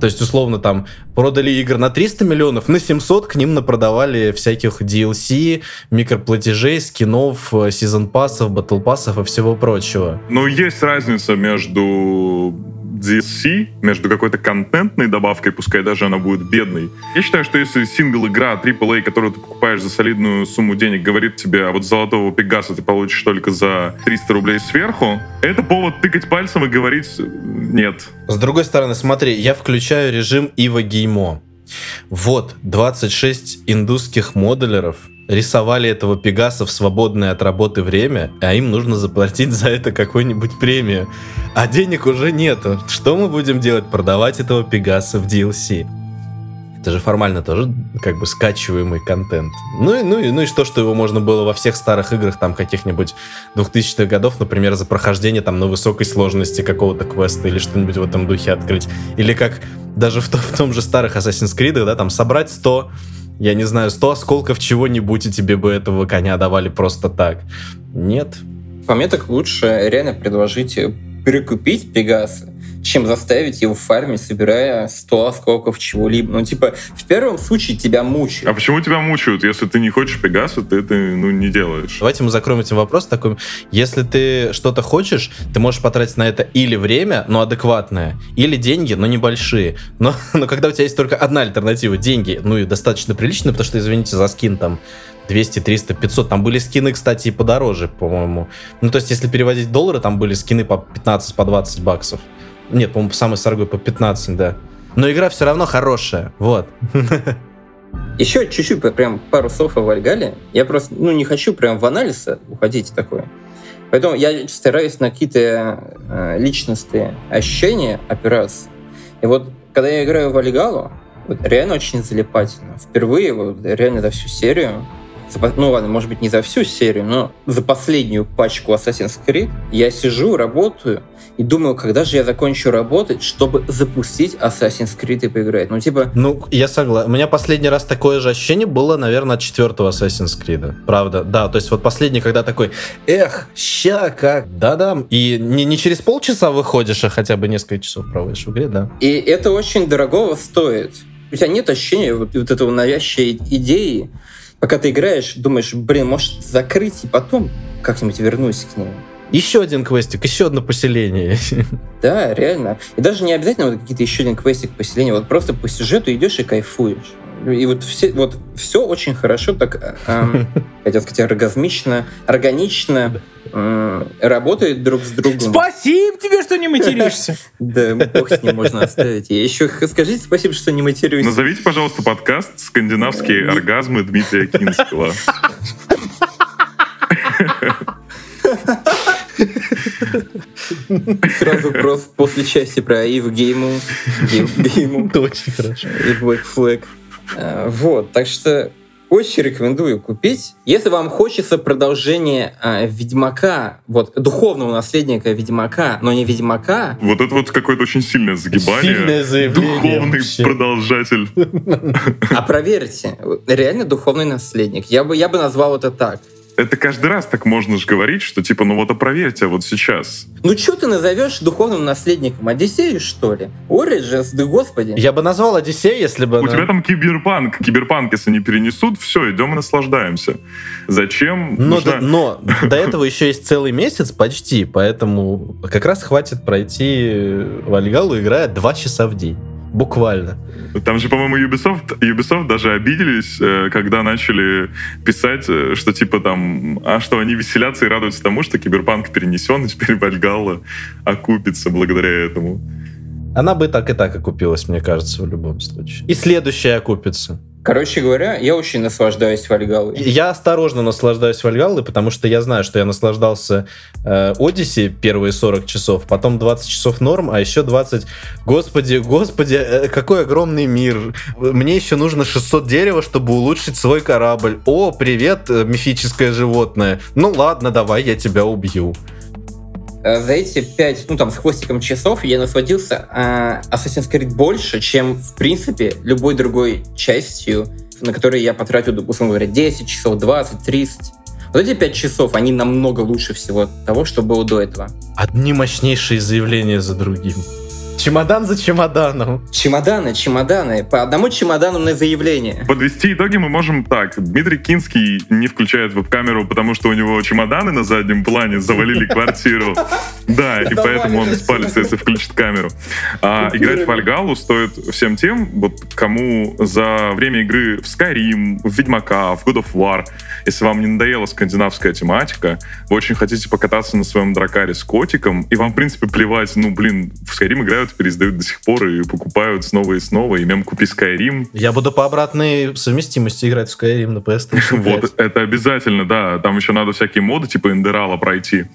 Speaker 3: То есть, условно, там продали игр на 300 миллионов, на 700 к ним напродавали всяких DLC, микроплатежей, скинов, э, сезон-пассов, батл-пассов и всего прочего.
Speaker 6: Но есть разница между DLC, между какой-то контентной добавкой, пускай даже она будет бедной. Я считаю, что если сингл-игра AAA, которую ты покупаешь за солидную сумму денег, говорит тебе, а вот золотого Пегаса ты получишь только за 300 рублей сверху, это повод тыкать пальцем и говорить «нет».
Speaker 3: С другой стороны, смотри, я включаю режим Ива Геймо. Вот, 26 индусских моделеров рисовали этого Пегаса в свободное от работы время, а им нужно заплатить за это какую-нибудь премию. А денег уже нету. Что мы будем делать? Продавать этого Пегаса в DLC. Это же формально тоже как бы скачиваемый контент. Ну и, ну, и, ну и что, что его можно было во всех старых играх там каких-нибудь 2000-х годов, например, за прохождение там на высокой сложности какого-то квеста или что-нибудь в этом духе открыть. Или как даже в, то- в том же старых Assassin's Creed, да, там собрать 100, я не знаю, 100 осколков чего-нибудь, и тебе бы этого коня давали просто так. Нет.
Speaker 4: По мне так лучше реально предложить перекупить Пегаса, чем заставить его фармить, собирая 100 осколков чего-либо. Ну, типа, в первом случае тебя
Speaker 6: А
Speaker 4: мучают.
Speaker 6: почему тебя мучают? Если ты не хочешь Пегаса, ты это ну, не делаешь.
Speaker 3: Давайте мы закроем этим вопрос такой. Если ты что-то хочешь, ты можешь потратить на это или время, но адекватное, или деньги, но небольшие. Но, но когда у тебя есть только одна альтернатива, деньги, ну и достаточно приличные, потому что, извините, за скин там 200, 300, 500. Там были скины, кстати, и подороже, по-моему. Ну, то есть, если переводить доллары, там были скины по 15, по 20 баксов. Нет, по-моему, самый соргой по 15, да. Но игра все равно хорошая, вот. <laughs>
Speaker 4: Еще чуть-чуть, прям пару слов о Вальгале. Я просто, ну, не хочу прям в анализ уходить такое. Поэтому я стараюсь на какие-то э, личностные ощущения опираться. И вот, когда я играю в Вальгалу, вот, реально очень залипательно. Впервые, вот, реально за всю серию, ну ладно, может быть, не за всю серию, но за последнюю пачку Assassin's Creed я сижу, работаю, и думаю, когда же я закончу работать, чтобы запустить Assassin's Creed и поиграть. Ну, типа...
Speaker 3: Ну, я согласен. У меня последний раз такое же ощущение было, наверное, от четвертого Assassin's Creed. Правда, да. То есть вот последний, когда такой, эх, ща как, да-да. И не, не через полчаса выходишь, а хотя бы несколько часов проводишь в игре, да.
Speaker 4: И это очень дорогого стоит. У тебя нет ощущения вот, вот этого навязчивой идеи, пока ты играешь, думаешь, блин, может закрыть и потом как-нибудь вернусь к ней.
Speaker 3: Еще один квестик, еще одно поселение. <laughs>
Speaker 4: Да, реально. И даже не обязательно вот какие-то еще один квестик поселения, вот просто по сюжету идешь и кайфуешь. И вот все, вот все очень хорошо, так, эм, <laughs> хотел сказать, оргазмично, органично э, работает друг с другом.
Speaker 2: Спасибо тебе, что не <laughs> материшься.
Speaker 4: Да, бог с ним можно оставить. Еще скажите спасибо, что не матерюсь.
Speaker 6: Назовите, пожалуйста, подкаст «Скандинавские оргазмы» Дмитрия Кинского.
Speaker 4: Сразу просто после части про Ив Гейму. Гейму.
Speaker 3: Очень хорошо.
Speaker 4: И Black Flag. А, вот, так что очень рекомендую купить. Если вам хочется продолжение э, Ведьмака, вот духовного наследника Ведьмака, но не Ведьмака.
Speaker 6: Вот это вот какое-то очень сильное загибание.
Speaker 3: Сильное заявление
Speaker 6: Духовный
Speaker 3: вообще.
Speaker 6: продолжатель.
Speaker 4: А проверьте, реально духовный наследник. Я бы, я бы назвал это так.
Speaker 6: Это каждый раз так можно же говорить, что типа, ну вот а проверьте вот сейчас.
Speaker 4: Ну что ты назовешь духовным наследником? Одиссею, что ли? Ориджес, да господи.
Speaker 3: Я бы назвал Одиссей, если бы...
Speaker 6: У
Speaker 3: она-
Speaker 6: тебя там киберпанк. Киберпанк, если не перенесут, все, идем и наслаждаемся. Зачем?
Speaker 3: Но,
Speaker 6: нужна-
Speaker 3: до, но до <laughs> этого еще есть целый месяц почти, поэтому как раз хватит пройти Вальгалу, играя два часа в день. Буквально.
Speaker 6: Там же, по-моему, Ubisoft, Ubisoft даже обиделись, э, когда начали писать, э, что типа там, а что они веселятся и радуются тому, что Киберпанк перенесен, и <laughs> теперь Вальгалла окупится благодаря этому.
Speaker 3: Она бы так и так окупилась, мне кажется, в любом случае. И следующая окупится.
Speaker 4: Короче говоря, я очень наслаждаюсь Вальгалой.
Speaker 3: Я осторожно наслаждаюсь Вальгаллой, потому что я знаю, что я наслаждался э, первые 40 часов, потом 20 часов норм, а еще 20... Господи, господи, э, какой огромный мир. Мне еще нужно 600 дерева, чтобы улучшить свой корабль. О, привет, э, мифическое животное. Ну ладно, давай, я тебя убью.
Speaker 4: Э, За эти пять, ну там, с хвостиком часов я насладился э, Assassin's Creed больше, чем, в принципе, любой другой частью, на которой я потратил, условно говоря, 10 часов, 20, 30. Вот эти пять часов, они намного лучше всего того, что было до этого.
Speaker 3: Одни мощнейшие заявления за другим. Чемодан за чемоданом.
Speaker 4: Чемоданы, чемоданы. По одному чемодану на заявление.
Speaker 6: Подвести итоги мы можем так. Дмитрий Кинский не включает веб-камеру, потому что у него чемоданы на заднем плане завалили <laughs> квартиру. Да, и поэтому он спалится, если включит камеру. А играть в Вальгалу стоит всем тем, вот кому за время игры в Skyrim, в Ведьмака, в God of War, если вам не надоела скандинавская тематика, вы очень хотите покататься на своем дракаре с котиком, и вам, в принципе, плевать, ну, блин, в Skyrim играют, переиздают до сих пор и покупают снова и снова, и мем купи Skyrim,
Speaker 3: Я буду по обратной совместимости играть в Skyrim на PlayStation <laughs> 5.
Speaker 6: вот, это обязательно, да. Там еще надо всякие моды типа Эндерала пройти.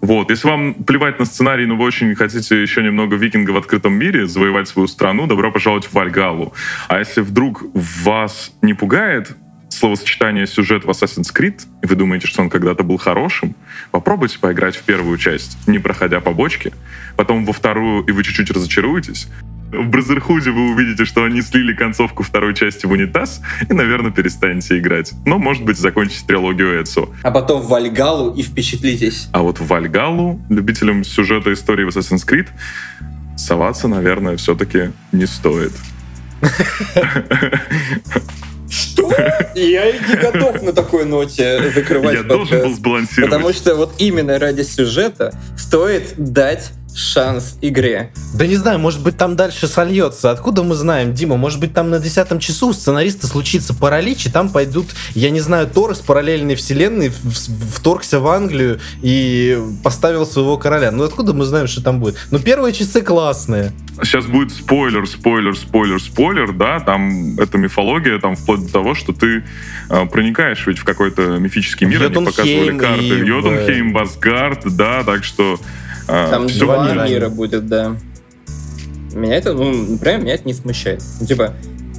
Speaker 6: Вот, если вам плевать на сценарий, но вы очень хотите еще немного викинга в открытом мире, завоевать свою страну, добро пожаловать в Вальгалу. А если вдруг вас не пугает словосочетание сюжет в Assassin's Creed, и вы думаете, что он когда-то был хорошим, попробуйте поиграть в первую часть, не проходя по бочке, потом во вторую, и вы чуть-чуть разочаруетесь, в Бразерхуде вы увидите, что они слили концовку второй части в унитаз, и, наверное, перестанете играть. Но, может быть, закончите трилогию Эцо.
Speaker 4: А потом в Вальгалу и впечатлитесь.
Speaker 6: А вот в Вальгалу, любителям сюжета истории в Assassin's Creed, соваться, наверное, все-таки не стоит. <laughs>
Speaker 4: Что? Я не готов на такой ноте закрывать
Speaker 6: Я должен был сбалансировать.
Speaker 4: Потому что вот именно ради сюжета стоит дать шанс игре.
Speaker 3: Да не знаю, может быть там дальше сольется. Откуда мы знаем, Дима? Может быть там на десятом часу у сценариста случится паралич, и там пойдут, я не знаю, Тор из параллельной вселенной вторгся в Англию и поставил своего короля. Ну откуда мы знаем, что там будет? Ну первые часы классные.
Speaker 6: Сейчас будет спойлер, спойлер, спойлер, спойлер, да, там это мифология, там вплоть до того, что ты э, проникаешь ведь в какой-то мифический мир, они показывали
Speaker 3: Йотунхейм
Speaker 6: карты.
Speaker 3: и в-
Speaker 6: Йотунхейм, Басгард, да, так что
Speaker 4: Там
Speaker 6: всё
Speaker 4: два мира будет, да. Меня это, ну, например, меня это не смущает. Ну, типа,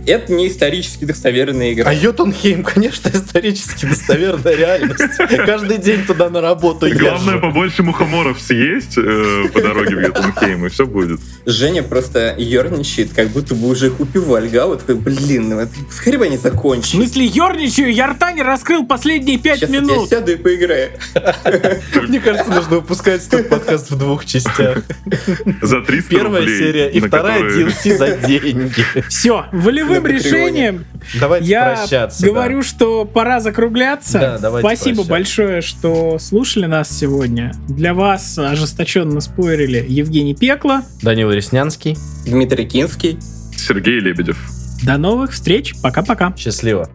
Speaker 4: это не исторически достоверная игра.
Speaker 3: А Йотунхейм, конечно, исторически достоверная реальность. Каждый день туда на работу
Speaker 6: Главное,
Speaker 3: езжу.
Speaker 6: побольше мухоморов съесть э, по дороге в Йотунхейм, и все будет.
Speaker 4: Женя просто ерничает, как будто бы уже купил Вальгау. Такой, блин, ну это скорее бы они
Speaker 2: В
Speaker 4: закончили.
Speaker 2: смысле, ерничаю, я рта не раскрыл последние пять
Speaker 4: Сейчас я
Speaker 2: минут.
Speaker 4: сяду и поиграю. <laughs>
Speaker 3: Мне кажется, нужно выпускать этот подкаст в двух частях.
Speaker 6: За 300
Speaker 3: Первая серия и вторая DLC за деньги.
Speaker 2: Все, волевым
Speaker 4: Патреоне.
Speaker 2: решением
Speaker 3: Давайте
Speaker 2: я
Speaker 3: прощаться.
Speaker 2: говорю, что пора закругляться.
Speaker 3: Да,
Speaker 2: Спасибо
Speaker 3: прощаться.
Speaker 2: большое, что слушали нас сегодня. Для вас ожесточенно спорили Евгений Пекло.
Speaker 3: да. Данил Реснянский.
Speaker 4: Дмитрий Кинский.
Speaker 6: Сергей Лебедев.
Speaker 2: До новых встреч. Пока-пока.
Speaker 3: Счастливо.